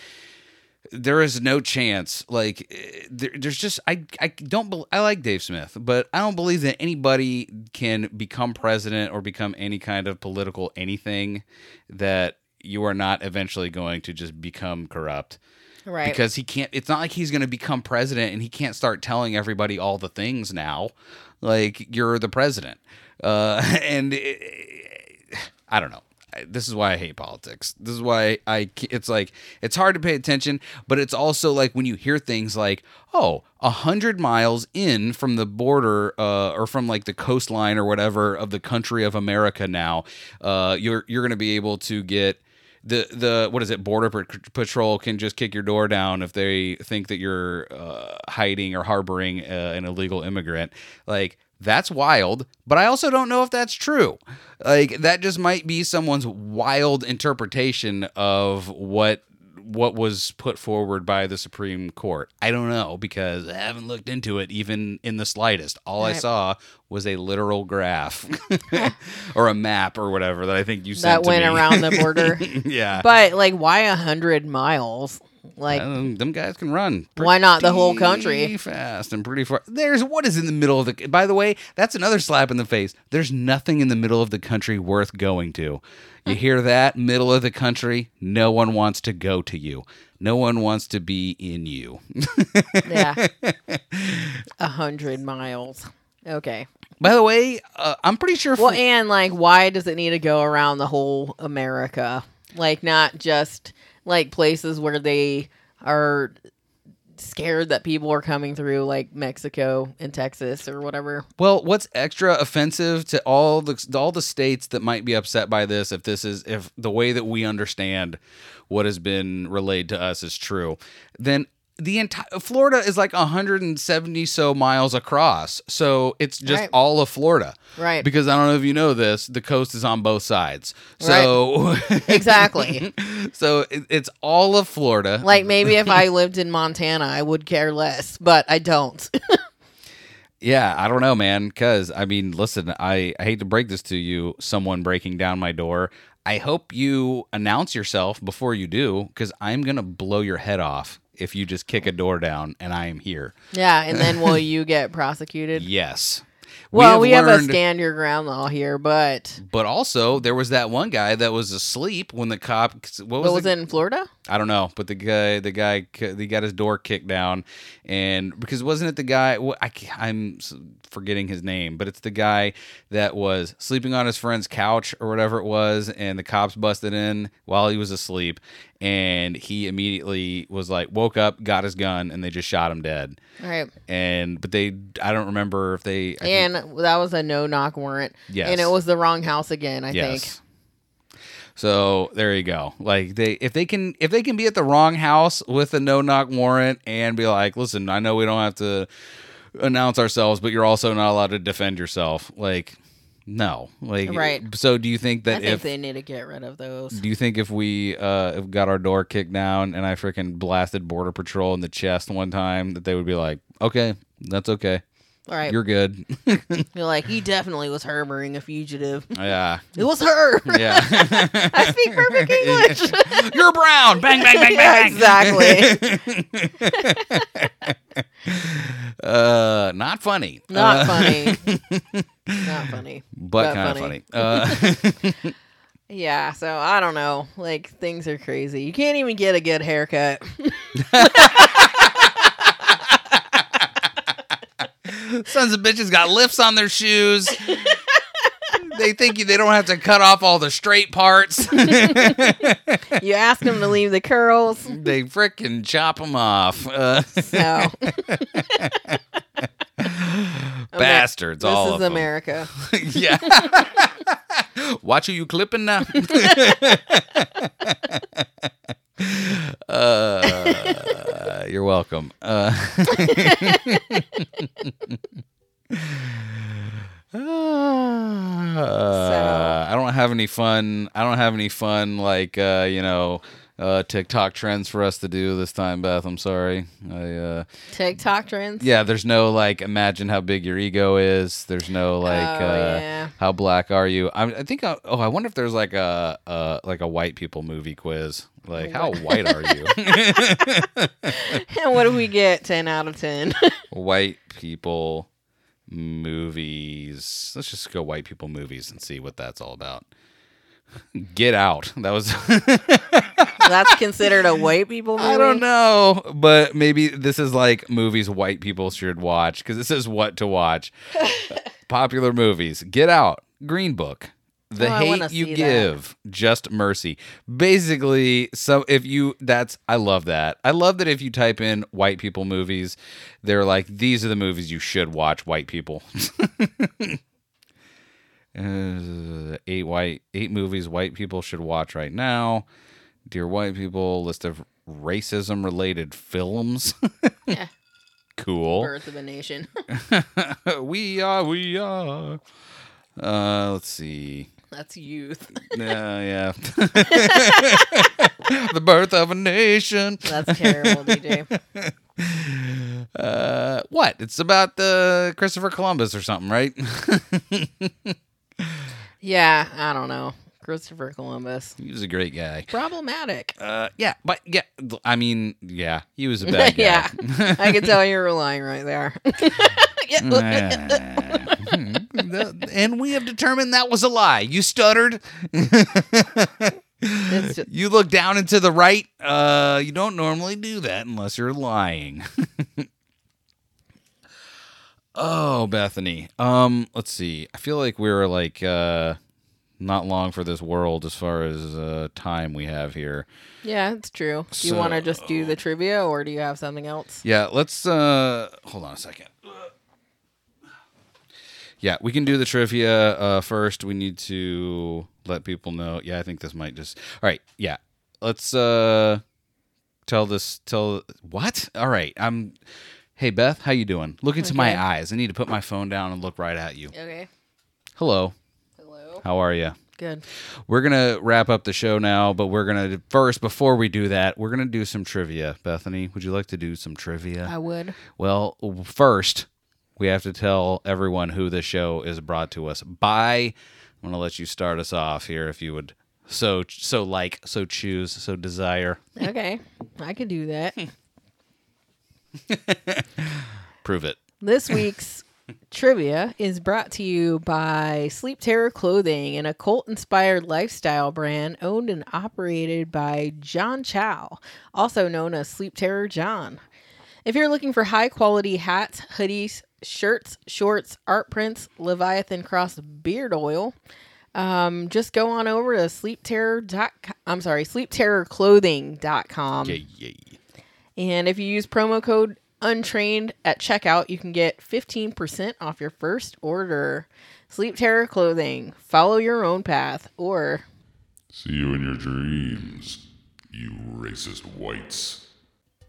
there is no chance. Like eh, there, there's just I I don't bel I like Dave Smith, but I don't believe that anybody can become president or become any kind of political anything that you are not eventually going to just become corrupt. Right. Because he can't. It's not like he's going to become president and he can't start telling everybody all the things now. Like you're the president, uh, and it, I don't know. This is why I hate politics. This is why I. It's like it's hard to pay attention, but it's also like when you hear things like, "Oh, a hundred miles in from the border, uh, or from like the coastline or whatever of the country of America now, uh, you're you're going to be able to get." The the what is it? Border patrol can just kick your door down if they think that you're uh, hiding or harboring uh, an illegal immigrant. Like that's wild but i also don't know if that's true. Like that just might be someone's wild interpretation of what what was put forward by the Supreme Court? I don't know because I haven't looked into it even in the slightest. All I saw was a literal graph or a map or whatever that I think you that sent to went around the border. yeah. but like, why a hundred miles? Like, Um, them guys can run. Why not the whole country? pretty? Fast and pretty far. There's what is in the middle of the. By the way, that's another slap in the face. There's nothing in the middle of the country worth going to. You hear that? Middle of the country. No one wants to go to you. No one wants to be in you. yeah, a hundred miles. Okay. By the way, uh, I'm pretty sure. Well, and like, why does it need to go around the whole America? Like, not just like places where they are scared that people are coming through, like Mexico and Texas or whatever. Well, what's extra offensive to all the all the states that might be upset by this if this is if the way that we understand what has been relayed to us is true, then the entire Florida is like 170 so miles across. So it's just Right. all of Florida. Right. Because I don't know if you know this, the coast is on both sides. So Exactly. so it, it's all of Florida. like, maybe if I lived in Montana, I would care less, but I don't. Yeah, I don't know, man. Because I mean, listen, I, I hate to break this to you, someone breaking down my door. I hope you announce yourself before you do, because I'm gonna blow your head off if you just kick a door down and I am here. yeah, and then will you get prosecuted? Yes. Well, we have, a learned- stand your ground law here, but But also, there was that one guy that was asleep when the cop. What was, was it in Florida? I don't know, but the guy, the guy, he got his door kicked down, and because wasn't it the guy? I, am forgetting his name, but it's the guy that was sleeping on his friend's couch or whatever it was, and the cops busted in while he was asleep, and he immediately was like woke up, got his gun, and they just shot him dead. Right. And but they, I don't remember if they. I think- And that was a no knock warrant. Yes. And it was the wrong house again, I think. Yes. So there you go. Like they, if they can, if they can be at the wrong house with a no knock warrant and be like, listen, I know we don't have to announce ourselves, but you're also not allowed to defend yourself. Like, no, like, Right. So do you think I that think if they need to get rid of those. do you think if we uh got our door kicked down and I freaking blasted border patrol in the chest one time that they would be like, okay, that's okay, All right. you're good. You're like, he definitely was harboring a fugitive. yeah, It was her. yeah. I speak perfect English. You're brown. Bang, bang, bang, yeah, bang. exactly. Uh, not funny. Not Uh, funny. Not funny. but but kind of funny. Uh, Yeah, so I don't know. Like things are crazy. You can't even get a good haircut. Sons of bitches got lifts on their shoes. they think you, they don't have to cut off all the straight parts. you ask them to leave the curls. they frickin' chop them off. Uh, So bastards, this all is of them. America. yeah. Watch who you clipping now. Uh, you're welcome. Uh, uh, I don't have any fun. I don't have any fun like uh, you know uh, TikTok trends for us to do this time, Beth. I'm sorry. I uh, TikTok trends. yeah, there's no like imagine how big your ego is. There's no like Oh, uh, yeah. how black are you. I, I think I, oh I wonder if there's like a uh like a white people movie quiz. Like how white are you? And what do we get? Ten out of ten. white people movies. Let's just go white people movies and see what that's all about. Get out. That was That's considered a white people movie. I don't know, but maybe this is like movies white people should watch because this is what to watch. Popular movies: Get Out, Green Book, The Oh, Hate You see that. Give, Just Mercy. Basically, so if you that's I love that. I love that if you type in white people movies, they're like these are the movies you should watch. White people. Uh, eight white eight movies white people should watch right now. Dear white people, list of racism related films. Yeah. cool. Birth of a Nation. we are, we are. Uh, let's see. That's youth. Yeah, yeah. the birth of a nation. That's terrible, DJ. Uh, what? It's about the Christopher Columbus or something, right? Yeah, I don't know. Christopher Columbus. he was a great guy. Problematic. Uh, yeah, but yeah, I mean, yeah, he was a bad guy. yeah, I can tell you're lying right there. And we have determined that was a lie. You stuttered. Just- You look down and to the right. Uh, you don't normally do that unless you're lying. oh, Bethany. Um, let's see. I feel like we're like uh not long for this world as far as uh time we have here. yeah, it's true. Do you So- want to just do the trivia, or do you have something else? Yeah, let's uh hold on a second. Yeah, we can do the trivia uh first. We need to let people know. Yeah, I think this might just All right, yeah. Let's uh tell this tell what? All right. I'm Hey Beth, how you doing? Look into my eyes. I need to put my phone down and look right at you. Okay. Hello. Hello. How are you? Good. We're going to wrap up the show now, but we're going to first before we do that, we're going to do some trivia. Bethany, would you like to do some trivia? I would. Well, first, we have to tell everyone who the show is brought to us by. I'm going to let you start us off here if you would so so like, so choose, so desire. Okay, I could do that. Prove it. This week's trivia is brought to you by Sleep Terror Clothing, an occult inspired lifestyle brand owned and operated by John Chow, also known as Sleep Terror John. If you're looking for high quality hats, hoodies, shirts, shorts, art prints, Leviathan Cross beard oil, um, just go on over to sleepterror.com. I'm sorry, sleepterrorclothing.com. Yeah, yeah. And if you use promo code untrained at checkout, you can get 15% off your first order. Sleep Terror Clothing. Follow your own path or See you in your dreams, you racist whites.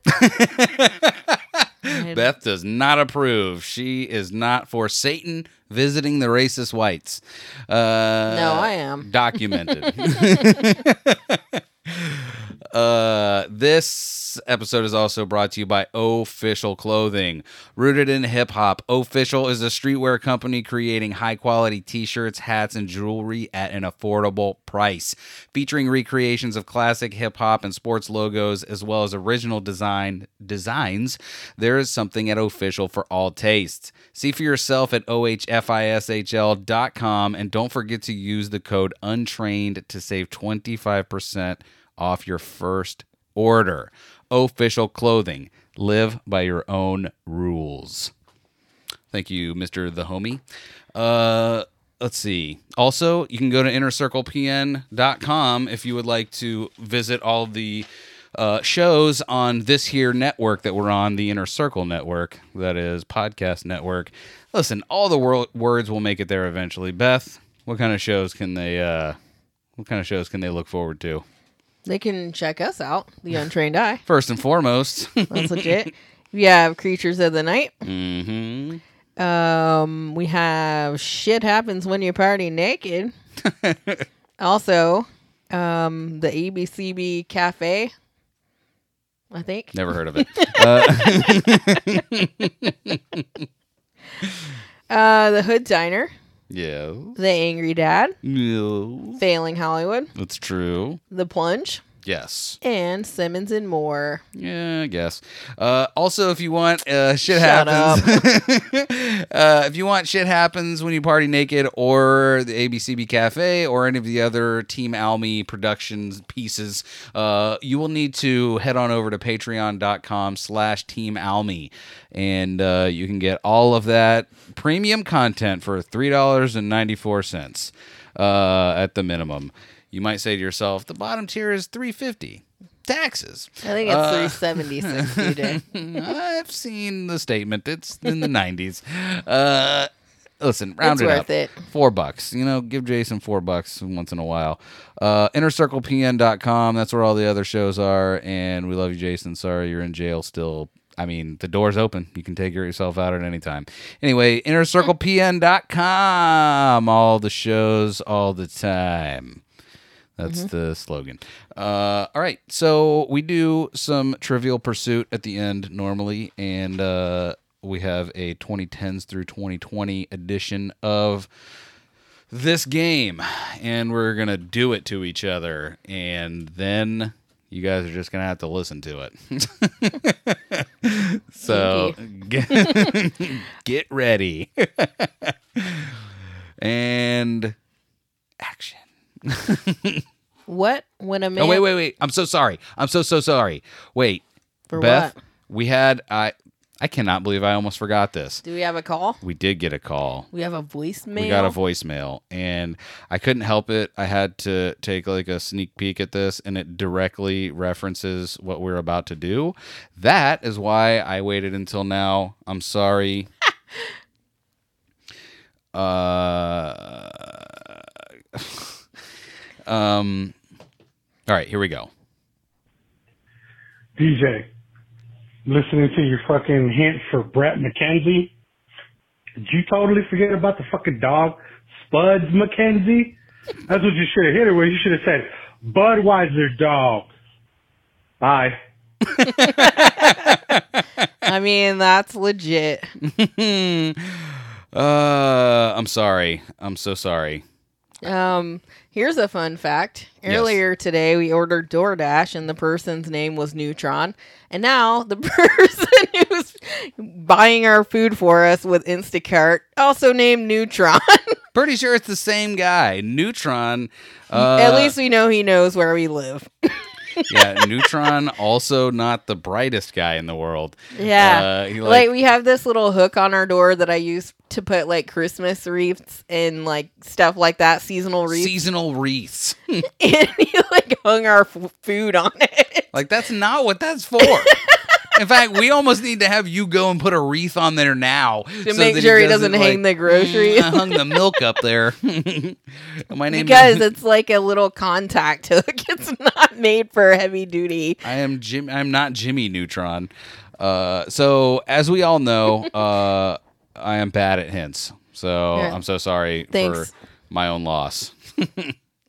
Beth does not approve. She is not for Satan visiting the racist whites. Uh, No, I am. Documented. uh, this episode is also brought to you by Official Clothing. Rooted in hip hop, Official is a streetwear company creating high quality t shirts, hats, and jewelry at an affordable price. Featuring recreations of classic hip hop and sports logos, as well as original design designs, there is something at Official for all tastes. See for yourself at ohfishl.com and don't forget to use the code untrained to save 25% off your first order. Official clothing. Live by your own rules. Thank you, Mr. The Homie. Uh, let's see. Also, you can go to innercirclepn.com if you would like to visit all the uh, shows on this here network that we're on, the Inner Circle Network, that is podcast network. Listen, all the wor- words will make it there eventually. Beth, what kind of shows can they? Uh, what kind of shows can they look forward to? They can check us out, The Untrained Eye. First and foremost, That's legit. We have Creatures of the Night. hmm Um, we have Shit Happens When You Party Naked. also, um, the ABCB Cafe. I think. never heard of it. Uh, the Hood Diner. Yeah, The Angry Dad. no, Failing Hollywood. that's true. The Plunge. Yes. And Simmons and More. Yeah, I guess. Uh, also, if you want uh, shit Shut happens, uh, if you want shit happens when you party naked, or the ABCB Cafe, or any of the other Team Almy Productions pieces, uh, you will need to head on over to Patreon.com/slash Team Almy, and uh, you can get all of that premium content for three dollars and ninety four cents uh, at the minimum. You might say to yourself, the bottom tier is three fifty. Taxes. I think it's Uh, 376 DJ. I've seen the statement. It's in the 90s. Uh, listen, round It's it worth up. it. Four bucks. You know, give Jason four bucks once in a while. Uh, InnerCirclePN.com. That's where all the other shows are. And we love you, Jason. Sorry you're in jail still. I mean, the door's open. You can take yourself out at any time. Anyway, InnerCirclePN.com. All the shows all the time. That's the slogan. Uh, all right. So we do some Trivial Pursuit at the end normally, and uh, we have a 2010s through 2020 edition of this game, and we're gonna do it to each other, and then you guys are just gonna have to listen to it. so get, get ready and action. What when a man? Oh wait, wait, wait! I'm so sorry. I'm so so sorry. Wait, For Beth, what? we had I. I cannot believe I almost forgot this. Do we have a call? We did get a call. We have a voicemail. We got a voicemail, and I couldn't help it. I had to take like a sneak peek at this, and it directly references what we're about to do. That is why I waited until now. I'm sorry. uh, um. All right, here we go. DJ, listening to your fucking hint for Bret McKenzie. Did you totally forget about the fucking dog, Spuds MacKenzie? That's what you should have hit it with. You should have said, Budweiser dog. Bye. I mean, that's legit. uh, I'm sorry. I'm so sorry. Um, here's a fun fact. Yes. Earlier today, we ordered DoorDash, and the person's name was Neutron. And now the person who's buying our food for us with Instacart also named Neutron. Pretty sure it's the same guy. Neutron. Uh, At least we know he knows where we live. yeah, Neutron also not the brightest guy in the world. Yeah. Uh, he, like, we have this little hook on our door that I use to put like Christmas wreaths and like stuff like that, seasonal wreaths. seasonal wreaths. and he like hung our f- food on it. like that's not what that's for. In fact, we almost need to have you go and put a wreath on there now To make sure he doesn't hang the groceries. "Mm, I hung the milk up there. My name because is. it's like a little contact hook. It's not made for heavy duty. I am Jim. I'm not Jimmy Neutron. Uh, so as we all know, uh, I am bad at hints. So Yeah. I'm so sorry Thanks. for my own loss.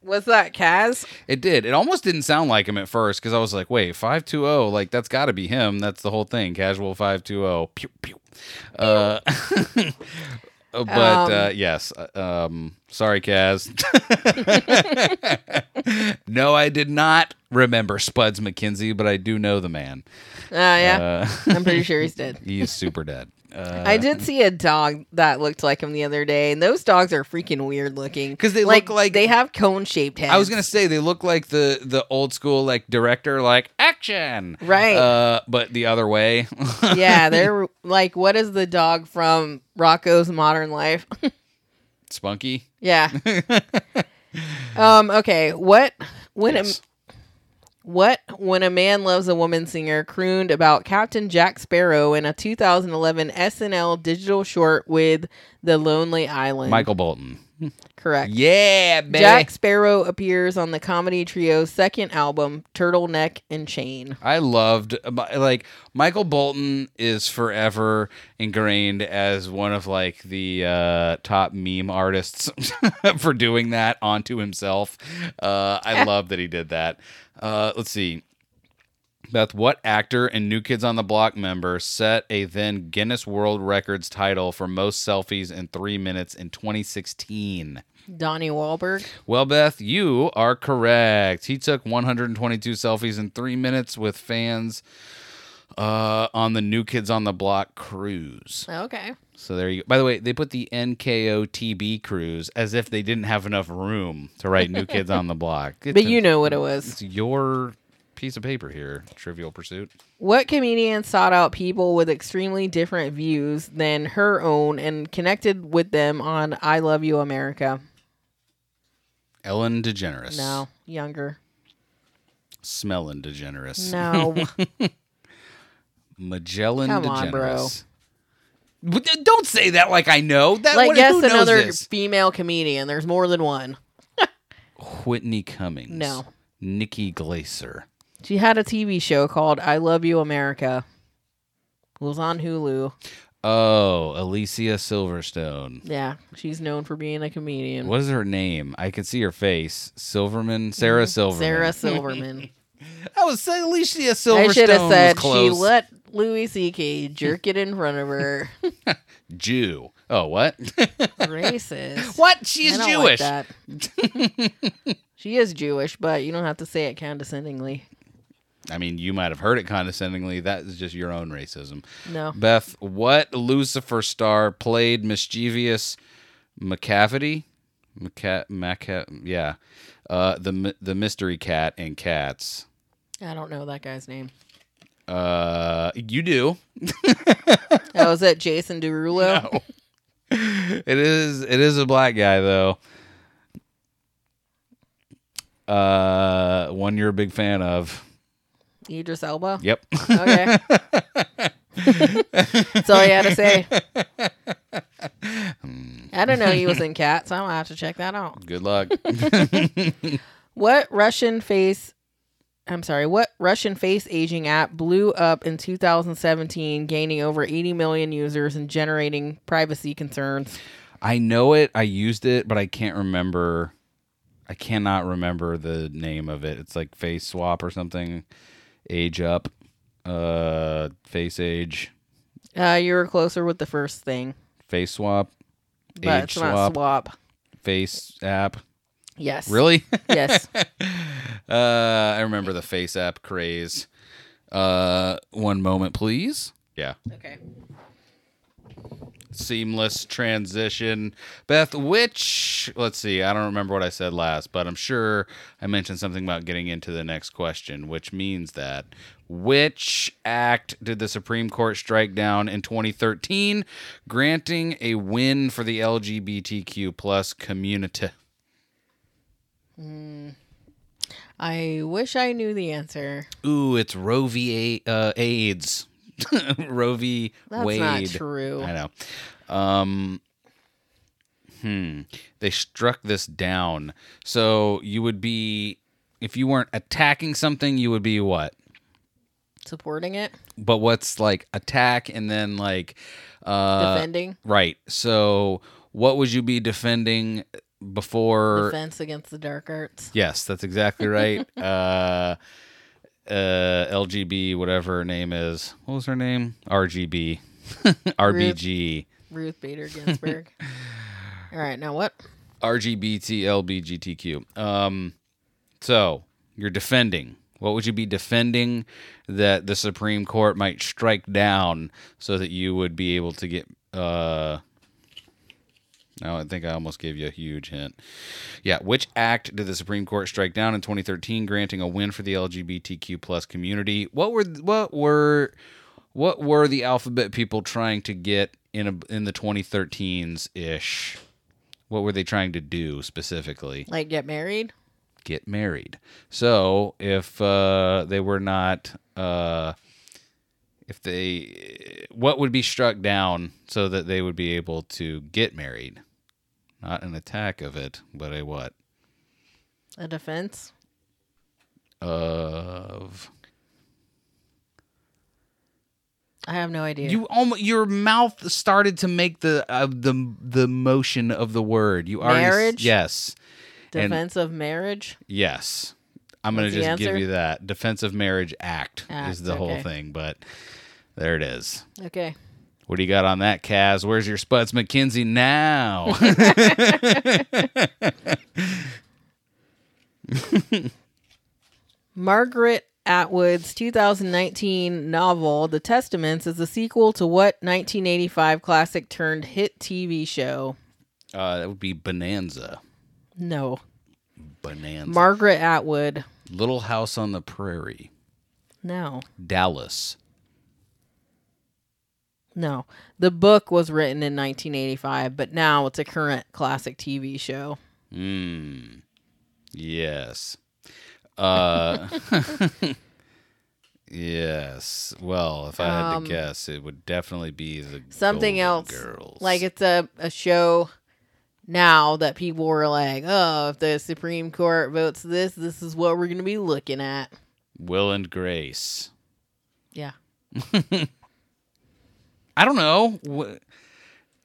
Was that Kaz? It did. It almost didn't sound like him at first because I was like, wait, 520, like that's got to be him. That's the whole thing. Casual 520. Pew, pew. Uh, but uh, Um, yes. uh, Um, sorry, Kaz. no, I did not remember Spuds MacKenzie, but I do know the man. Uh, yeah, Uh, I'm pretty sure he's dead. he's super dead. Uh, I did see a dog that looked like him the other day, and those dogs are freaking weird looking because they look like- they have cone shaped heads. I was gonna say they look like the the old school like director like action Right. uh but the other way yeah, they're like, what is the dog from Rocko's Modern Life? spunky yeah. um. Okay. What when Yes. What when a man loves a woman singer crooned about Captain Jack Sparrow in a 2011 SNL digital short with The Lonely Island. michael bolton Correct. yeah baby. Jack Sparrow appears on the comedy trio's second album, Turtleneck and Chain. I loved like Michael Bolton is forever ingrained as one of like the uh, top meme artists for doing that onto himself. Uh, I love that he did that. Uh, let's see. Beth, what actor and New Kids on the Block member set a then Guinness World Records title for most selfies in three minutes in 2016? Donnie Wahlberg. Well, Beth, you are correct. He took 122 selfies in three minutes with fans uh, on the New Kids on the Block cruise. Okay. So there you go. By the way, they put the NKOTB cruise as if they didn't have enough room to write New Kids on the Block. It's But you a- know what it was. it's your piece of paper here, Trivial Pursuit. What comedian sought out people with extremely different views than her own and connected with them on I Love You America? Ellen DeGeneres. No, younger. Smelling DeGeneres. No. Magellan Come DeGeneres. on, bro. But Don't say that like I know. That like what, guess who knows another this? female comedian. There's more than one. Whitney Cummings. No. Nikki Glaser. She had a TV show called I Love You America. It was on Hulu. Oh, Alicia Silverstone. Yeah, she's known for being a comedian. What is her name? I can see her face. Silverman, Sarah Silverman. Mm-hmm. Sarah Silverman. I was saying Alicia Silverstone. I should have said she let Louis C.K. jerk it in front of her. Jew. Oh, what? Racist. what? She's I don't like Jewish. that. she is Jewish, but you don't have to say it condescendingly. I mean, you might have heard it condescendingly. That is just your own racism. No. Beth, what Lucifer star played mischievous Macavity? Maca- Maca- yeah. Uh, the the mystery cat and Cats. I don't know that guy's name. Uh, you do. Oh, is that Jason Derulo? It is it is a black guy though. Uh, one you're a big fan of. Idris Elba? Yep. Okay. That's all you had to say. Hmm. I don't know he was in Cats. I'm gonna have to check that out. Good luck. What Russian face? I'm sorry. What Russian face aging app blew up in 2017, gaining over 80 million users and generating privacy concerns? I know it. I used it, but I can't remember. I cannot remember the name of it. It's like Face Swap or something. Age Up. Uh, Face Age. Uh, you were closer with the first thing, Face Swap. but Age it's not Swap. swap. Face App. Yes. Really? Yes. Uh, I remember the Face App craze. Uh, one moment, please. Yeah. okay. Seamless transition. Beth, which, let's see, I don't remember what I said last, but I'm sure I mentioned something about getting into the next question, which means that which act did the Supreme Court strike down in 2013, granting a win for the LGBTQ plus community? I wish I knew the answer. Ooh, it's Roe v. A- uh, AIDS. Roe v. That's Wade. not true. I know. Um, hmm. They struck this down. So you would be, if you weren't attacking something, you would be what? Supporting it, But what's like attack and then like uh, defending, Right. So what would you be defending before? defense against the dark arts. Yes, that's exactly right. uh, uh, LGB, whatever her name is. What was her name? RGB. RBG. Ruth Bader Ginsburg. All right, now what? RGBT, LBGTQ. Um, so you're defending. What would you be defending that the Supreme Court might strike down so that you would be able to get? Uh, now I think I almost gave you a huge hint. Yeah, which act did the Supreme Court strike down in 2013, granting a win for the LGBTQ plus community? What were what were what were the alphabet people trying to get in a, in the 2013s ish? What were they trying to do specifically? Like get married? Get married. So if uh, they were not, uh, if they, what would be struck down so that they would be able to get married? Not an attack of it, but a what? A defense? Of I have no idea. you almost your mouth started to make the uh, the the motion of the word. You already Marriage? yes. and- defense of marriage? Yes. I'm going to just give you that. Defense of Marriage Act, Act, is the whole okay. thing, but there it is. Okay. What do you got on that, Kaz? Where's your Spuds MacKenzie now? Margaret Atwood's 2019 novel, The Testaments, is a sequel to what 1985 classic turned hit TV show? uh, that would be Bonanza. No. Bonanza. Margaret Atwood. Little House on the Prairie. No. Dallas. No. The book was written in 1985, but now it's a current classic TV show. Hmm. Yes. Uh, yes. Well, if I had Um, to guess, it would definitely be the Something Golden else. Girls. Like it's a, a show now that people were like, oh, if the Supreme Court votes this, this is what we're going to be looking at. Will and Grace. Yeah. I don't know.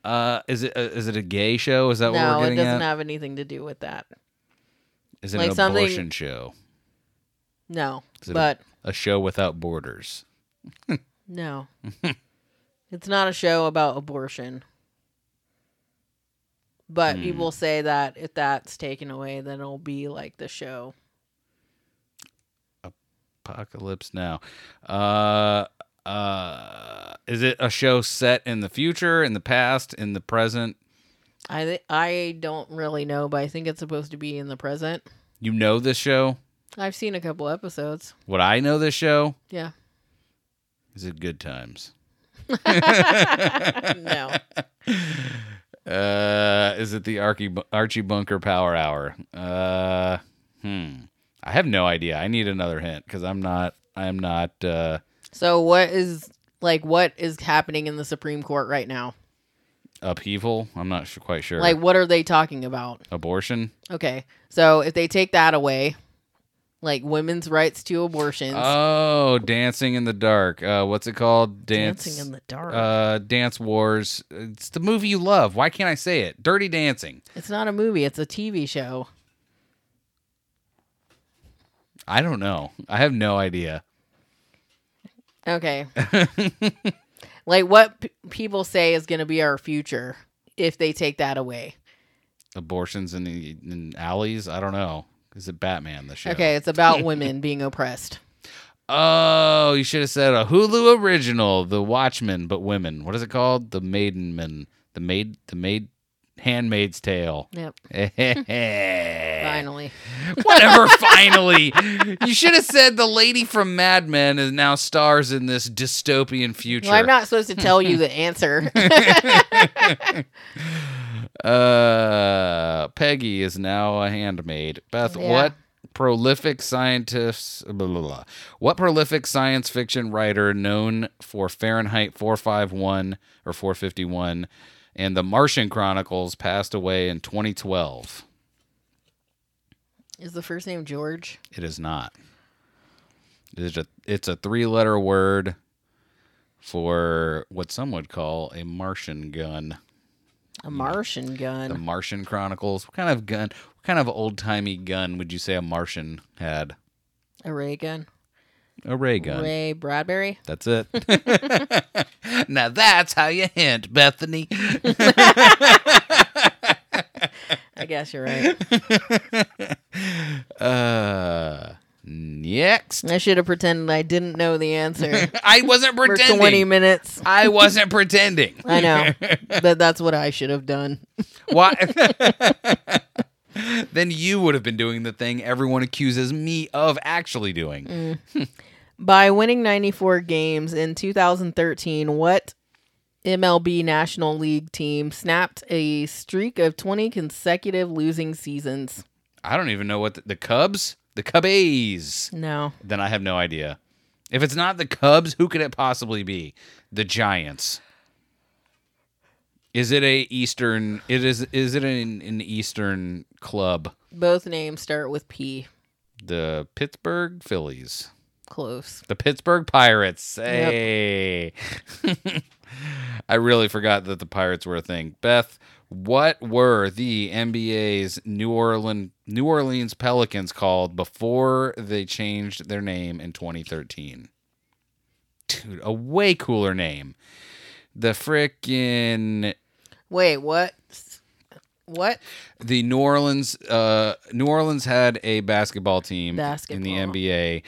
Uh, is it a, is it a gay show? Is that what no, we're it doesn't at? have anything to do with that. is it like an something- abortion show? No, Is it a- but A show without borders. no, it's not a show about abortion. But Hmm. people say that if that's taken away, then it'll be like the show. Apocalypse Now. Uh, uh, is it a show set in the future, in the past, in the present? I th- I don't really know, but I think it's supposed to be in the present. You know this show? I've seen a couple episodes. Would I know this show? Yeah. Is it Good Times? no. Uh, is it the Archie, Archie Bunker Power Hour? Uh, hmm. I have no idea. I need another hint because I'm not. I'm not. Uh, So what is like what is happening in the Supreme Court right now? upheaval. I'm not su- quite sure. Like what are they talking about? abortion. Okay. So if they take that away, like women's rights to abortions, Oh, Dancing in the Dark. Uh, what's it called? Dance. dancing in the dark. Uh, Dance Wars. It's the movie you love. Why can't I say it? Dirty Dancing. it's not a movie, it's a TV show. I don't know. I have no idea. Okay. like what p- people say is going to be our future if they take that away. Abortions in the in alleys. I don't know. Is it Batman the show? Okay, it's about women being oppressed. Oh, you should have said a Hulu original, The Watchmen, but women. What is it called? The Maidenman. The maid. The maid. Handmaid's Tale. Yep. Finally. Whatever, finally. You should have said the lady from Mad Men is now stars in this dystopian future. Well, I'm not supposed to tell you the answer. Uh, Peggy is now a handmaid. Beth, Yeah. what prolific scientist? Blah, blah, blah. What prolific science fiction writer known for Fahrenheit 451 or 451 and The Martian Chronicles passed away in 2012? is the first name George? It is not. It is a, it's a three letter word for what some would call a Martian gun. A Martian gun. The. Martian Chronicles. What kind of gun? What kind of old timey gun would you say a Martian had? A ray gun. A ray gun. Ray Bradbury. That's it. now that's how you hint, Bethany. I guess you're right. Uh, next. I should have pretended I didn't know the answer I wasn't for pretending. 20 minutes. I wasn't pretending. I know. but that's what I should have done. Why? then you would have been doing the thing everyone accuses me of actually doing. By winning 94 games in 2013, what MLB National League team snapped a streak of 20 consecutive losing seasons? I don't even know what the, the Cubs, the Cubbies. No. Then I have no idea. If it's not the Cubs, who could it possibly be? The Giants. Is it a Eastern? It is. Is it an, an Eastern club? Both names start with P. The Pittsburgh Phillies. Close. The Pittsburgh Pirates. Hey. I really forgot that the Pirates were a thing. Beth, what were the NBA's New Orleans New Orleans Pelicans called before they changed their name in 2013? Dude, a way cooler name. The frickin' Wait, what? What? the New Orleans uh, New Orleans had a basketball team Basketball. in the NBA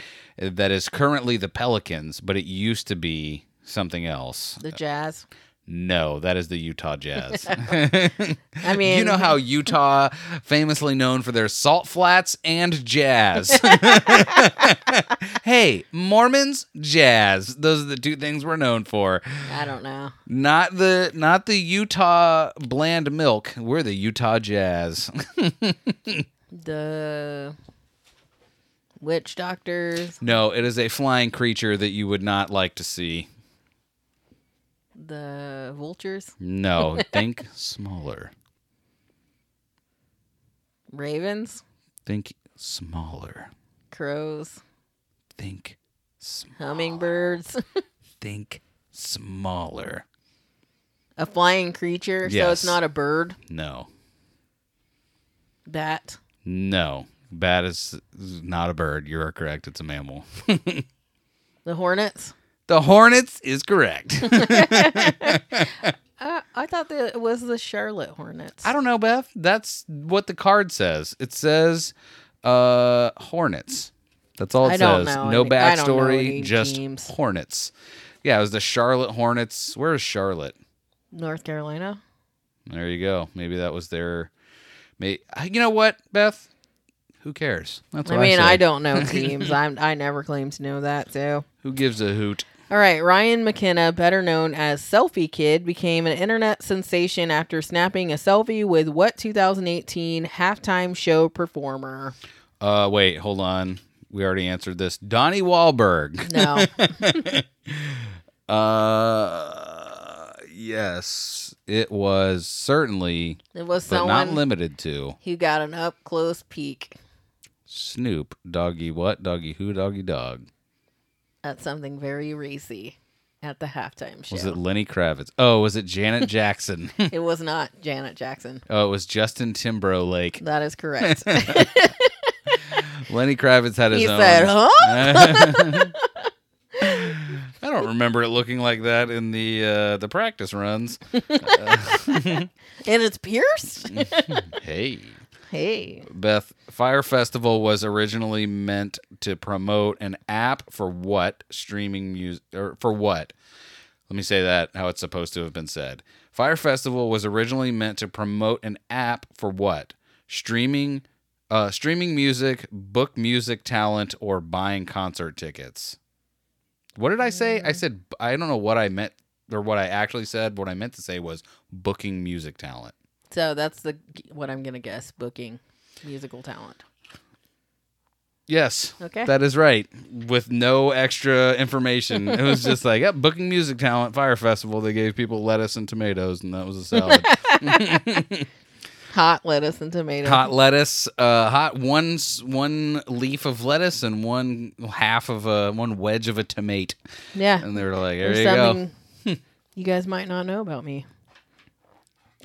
that is currently the Pelicans, but it used to be something else. The Jazz? No, that is the Utah Jazz. I mean, you know how Utah famously known for their salt flats and jazz. hey, Mormons, jazz. Those are the two things we're known for. I don't know. Not the not the Utah bland milk. We're the Utah Jazz. The witch doctors, no, it is a flying creature that you would not like to see. The vultures, No, think smaller. ravens, Think smaller. crows, Think sm- hummingbirds, think smaller. A flying creature, so it's not a bird. No. Bat. No. Bat is is not a bird. You are correct. It's a mammal. The hornets. The hornets is correct. Uh, I thought that it was the Charlotte Hornets. I don't know, Beth. That's what the card says. It says uh hornets. That's all it I says. no any- I backstory, just teams. hornets. Yeah, it was the Charlotte Hornets. Where is Charlotte? North Carolina. There you go. Maybe that was their. May you know what, Beth? Who cares? That's I I, mean, say. I don't know teams. I'm I never claimed to know that. So, Who gives a hoot? All right, Ryan McKenna, better known as Selfie Kid, became an internet sensation after snapping a selfie with what 2018 halftime show performer? Uh, wait, hold on. We already answered this. Donnie Wahlberg. No, Uh, yes, it was certainly, it was but not limited to who got an up close peek Snoop. Doggy what? Doggy who? Doggy dog. At something very racy at the halftime show. Was it Lenny Kravitz? Oh, was it Janet Jackson? It was not Janet Jackson. oh, it was Justin Timberlake. That is correct. Lenny Kravitz had his he own. said, "Huh." I don't remember it looking like that in the uh, the practice runs. and it's pierced. Hey. Hey, Beth, Fyre Festival was originally meant to promote an app for what streaming music or for what? Let me say that how it's supposed to have been said. Fyre Festival was originally meant to promote an app for what? Streaming uh streaming music, book music talent or buying concert tickets. What did I say? I said I don't know what I meant or what I actually said. What I meant to say was booking music talent. So that's the what I'm gonna guess. Booking musical talent. Yes. Okay. That is right. With no extra information. It was just like, yep, booking music talent, Fyre Festival. They gave people lettuce and tomatoes, and that was a salad. Hot lettuce and tomato. hot lettuce, uh, hot one one leaf of lettuce and one half of a one wedge of a tomato. Yeah. And they were like, there There's you go. something you guys might not know about me.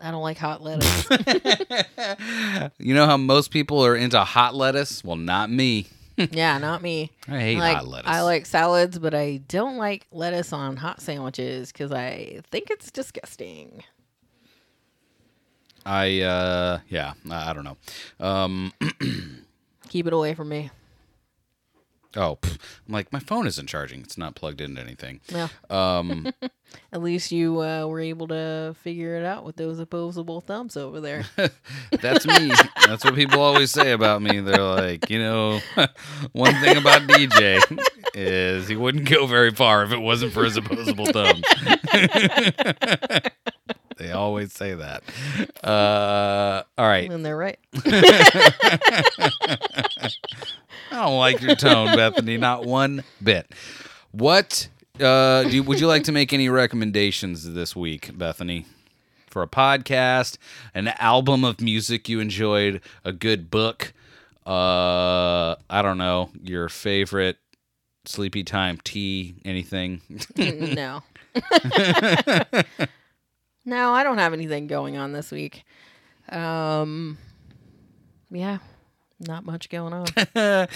I don't like hot lettuce. You know how most people are into hot lettuce? Well, not me. yeah, not me. I hate like, hot lettuce. I like salads, but I don't like lettuce on hot sandwiches because I think it's disgusting. I uh, yeah, I I don't know. Um, Keep it away from me. Oh, pff, I'm like my phone isn't charging. It's not plugged into anything. No. Um. At least you uh, were able to figure it out with those opposable thumbs over there. That's me. That's what people always say about me. They're like, you know, one thing about DJ is he wouldn't go very far if it wasn't for his opposable thumbs. They always say that. Uh, all right. and they're right. I don't like your tone, Bethany, not one bit. What uh, do you, would you like to make any recommendations this week, Bethany? For a podcast, an album of music you enjoyed, a good book, uh, I don't know, your favorite sleepy time tea, anything? no. no, I don't have anything going on this week. Um, yeah, not much going on.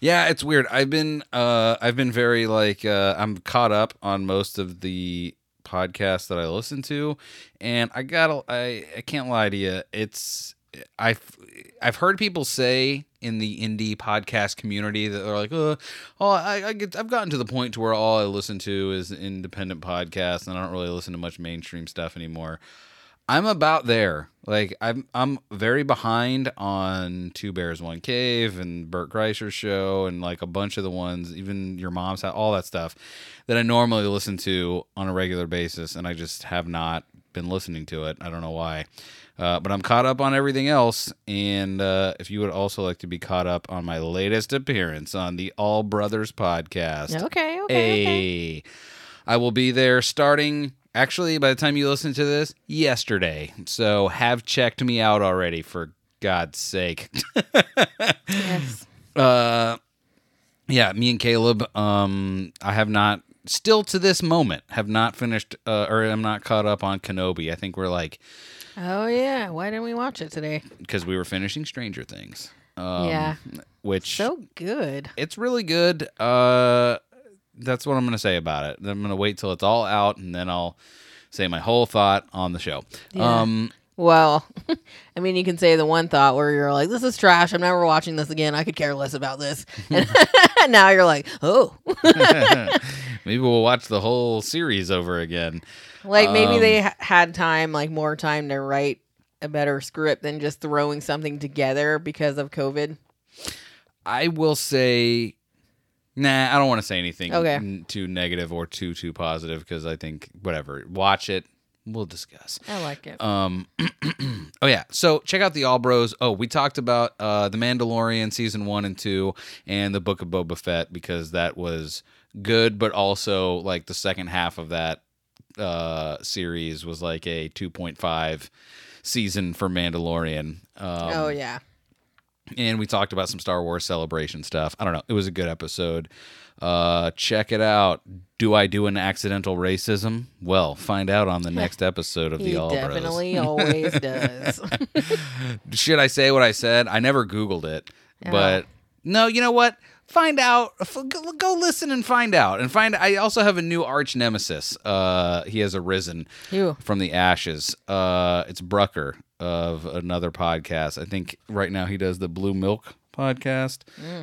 yeah, it's weird. I've been uh I've been very like uh I'm caught up on most of the podcasts that I listen to and I got I I can't lie to you. It's I've I've heard people say in the indie podcast community that they're like, uh, oh, I, I get, I've gotten to the point to where all I listen to is independent podcasts, and I don't really listen to much mainstream stuff anymore. I'm about there. Like I'm I'm very behind on Two Bears One Cave and Bert Kreischer's show and like a bunch of the ones, even your mom's house, all that stuff that I normally listen to on a regular basis, and I just have not been listening to it. I don't know why. Uh, but I'm caught up on everything else, and uh, if you would also like to be caught up on my latest appearance on the All Brothers podcast, okay, okay, okay. I will be there starting. Actually, by the time you listen to this, yesterday. So have checked me out already, for God's sake. Yes. uh, yeah, me and Caleb. Um, I have not still to this moment have not finished uh, or I'm not caught up on Kenobi. I think we're like Oh yeah, why didn't we watch it today? because we were finishing Stranger Things. Um, Yeah. which So good. it's really good. Uh, that's what I'm going to say about it. I'm going to wait till it's all out and then I'll say my whole thought on the show. Yeah. Um, Well, I mean, you can say the one thought where you're like, "This is trash. I'm never watching this again. I could care less about this." And now you're like, "Oh, maybe we'll watch the whole series over again. like maybe Um, they ha- had time, like more time to write a better script than just throwing something together because of COVID." I will say, nah, I don't want to say anything Okay. too negative or too too positive because I think whatever. Watch it. We'll discuss. I like it. Um, oh yeah. So check out the All Bros. Oh, we talked about uh, the Mandalorian season one and two, and the Book of Boba Fett because that was good, but also like the second half of that uh series was like a two point five season for Mandalorian. Um, oh yeah. and we talked about some Star Wars celebration stuff. I don't know. It was a good episode. Uh, check it out. Do I do an accidental racism? Well, find out on the next episode of He the All Bros. definitely always does. Should I say what I said? I never Googled it, but no. You know what? Find out. F- Go go listen and find out. And find. I also have a new arch nemesis. Uh, he has arisen Ew. from the ashes. Uh, it's Brucker of another podcast. I think right now he does the Blue Milk podcast,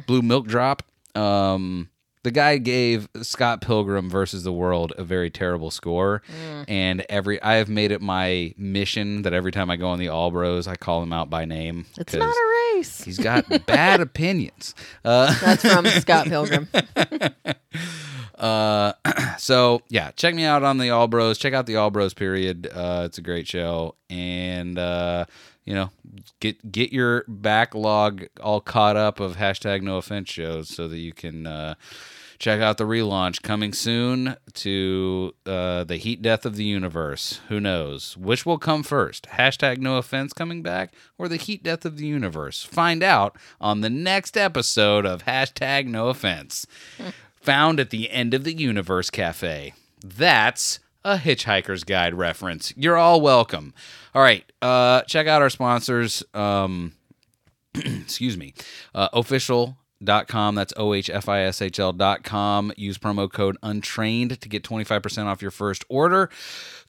Blue Milk Drop. Um, the guy gave Scott Pilgrim versus the World a very terrible score, and every I have made it my mission that every time I go on the All Bros, I call him out by name. It's not a race. He's got bad opinions. Uh, That's from Scott Pilgrim. Uh, so yeah, check me out on the All Bros. Check out the All Bros period. Uh, it's a great show, and uh, you know, get get your backlog all caught up of hashtag No Offense shows so that you can uh, check out the relaunch coming soon to uh, the Heat Death of the Universe. Who knows which will come first? Hashtag No Offense coming back or the Heat Death of the Universe? Find out on the next episode of hashtag No Offense found at the end of the universe cafe. That's a Hitchhiker's Guide reference. You're all welcome. All right, uh, check out our sponsors. Um, excuse me, uh, Ohfishl. Dot com. That's O H F I S H L dot com. Use promo code untrained to get 25% off your first order.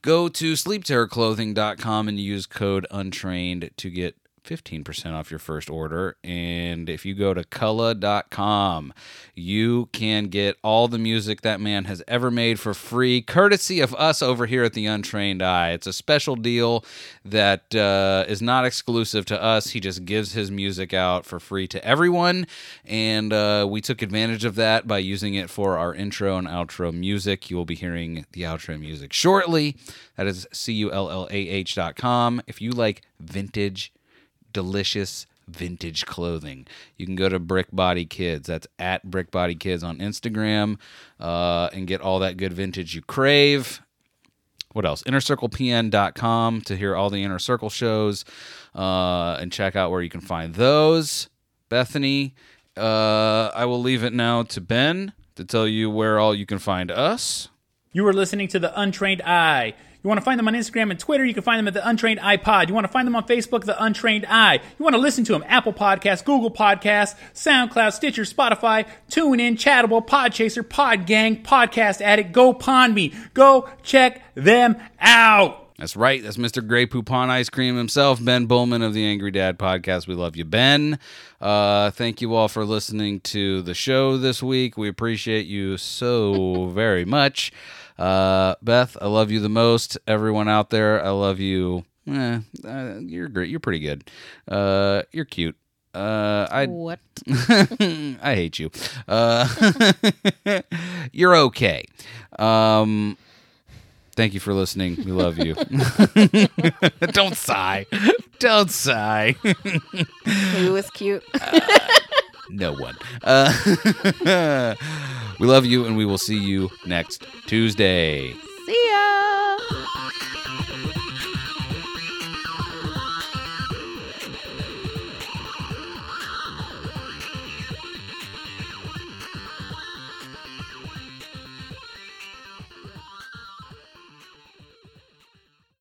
Go to sleepterrorclothing.com and use code untrained to get 15% off your first order. And if you go to Cullah.com, you can get all the music that man has ever made for free, courtesy of us over here at The Untrained Eye. It's a special deal that uh, is not exclusive to us. He just gives his music out for free to everyone. And uh, we took advantage of that by using it for our intro and outro music. You will be hearing the outro music shortly. That is C U L L A H dot com. If you like vintage, delicious vintage clothing. You can go to Brick Body Kids. That's at Brick Body Kids on Instagram uh, and get all that good vintage you crave. What else? InnerCirclePN.com to hear all the Inner Circle shows uh, and check out where you can find those. Bethany, uh, I will leave it now to Ben to tell you where all you can find us. You are listening to The Untrained Eye. You want to find them on Instagram and Twitter, you can find them at The Untrained iPod. You want to find them on Facebook, The Untrained Eye. You want to listen to them, Apple Podcasts, Google Podcasts, SoundCloud, Stitcher, Spotify, TuneIn, Chartable, Podchaser, Podgang, Podcast Addict, Go Pond Me. Go check them out. That's right. That's Mr. Grey Poupon Ice Cream himself, Ben Bowman of the Angry Dad Podcast. We love you, Ben. Uh, thank you all for listening to the show this week. We appreciate you so very much. Uh, Beth, I love you the most. Everyone out there, I love you. Eh, uh, you're great. You're pretty good. Uh, you're cute. Uh, I What? I hate you. Uh, you're okay. Um, thank you for listening. We love you. Don't sigh. Don't sigh. Who was cute? no one. Uh, we love you, and we will see you next Tuesday. See ya.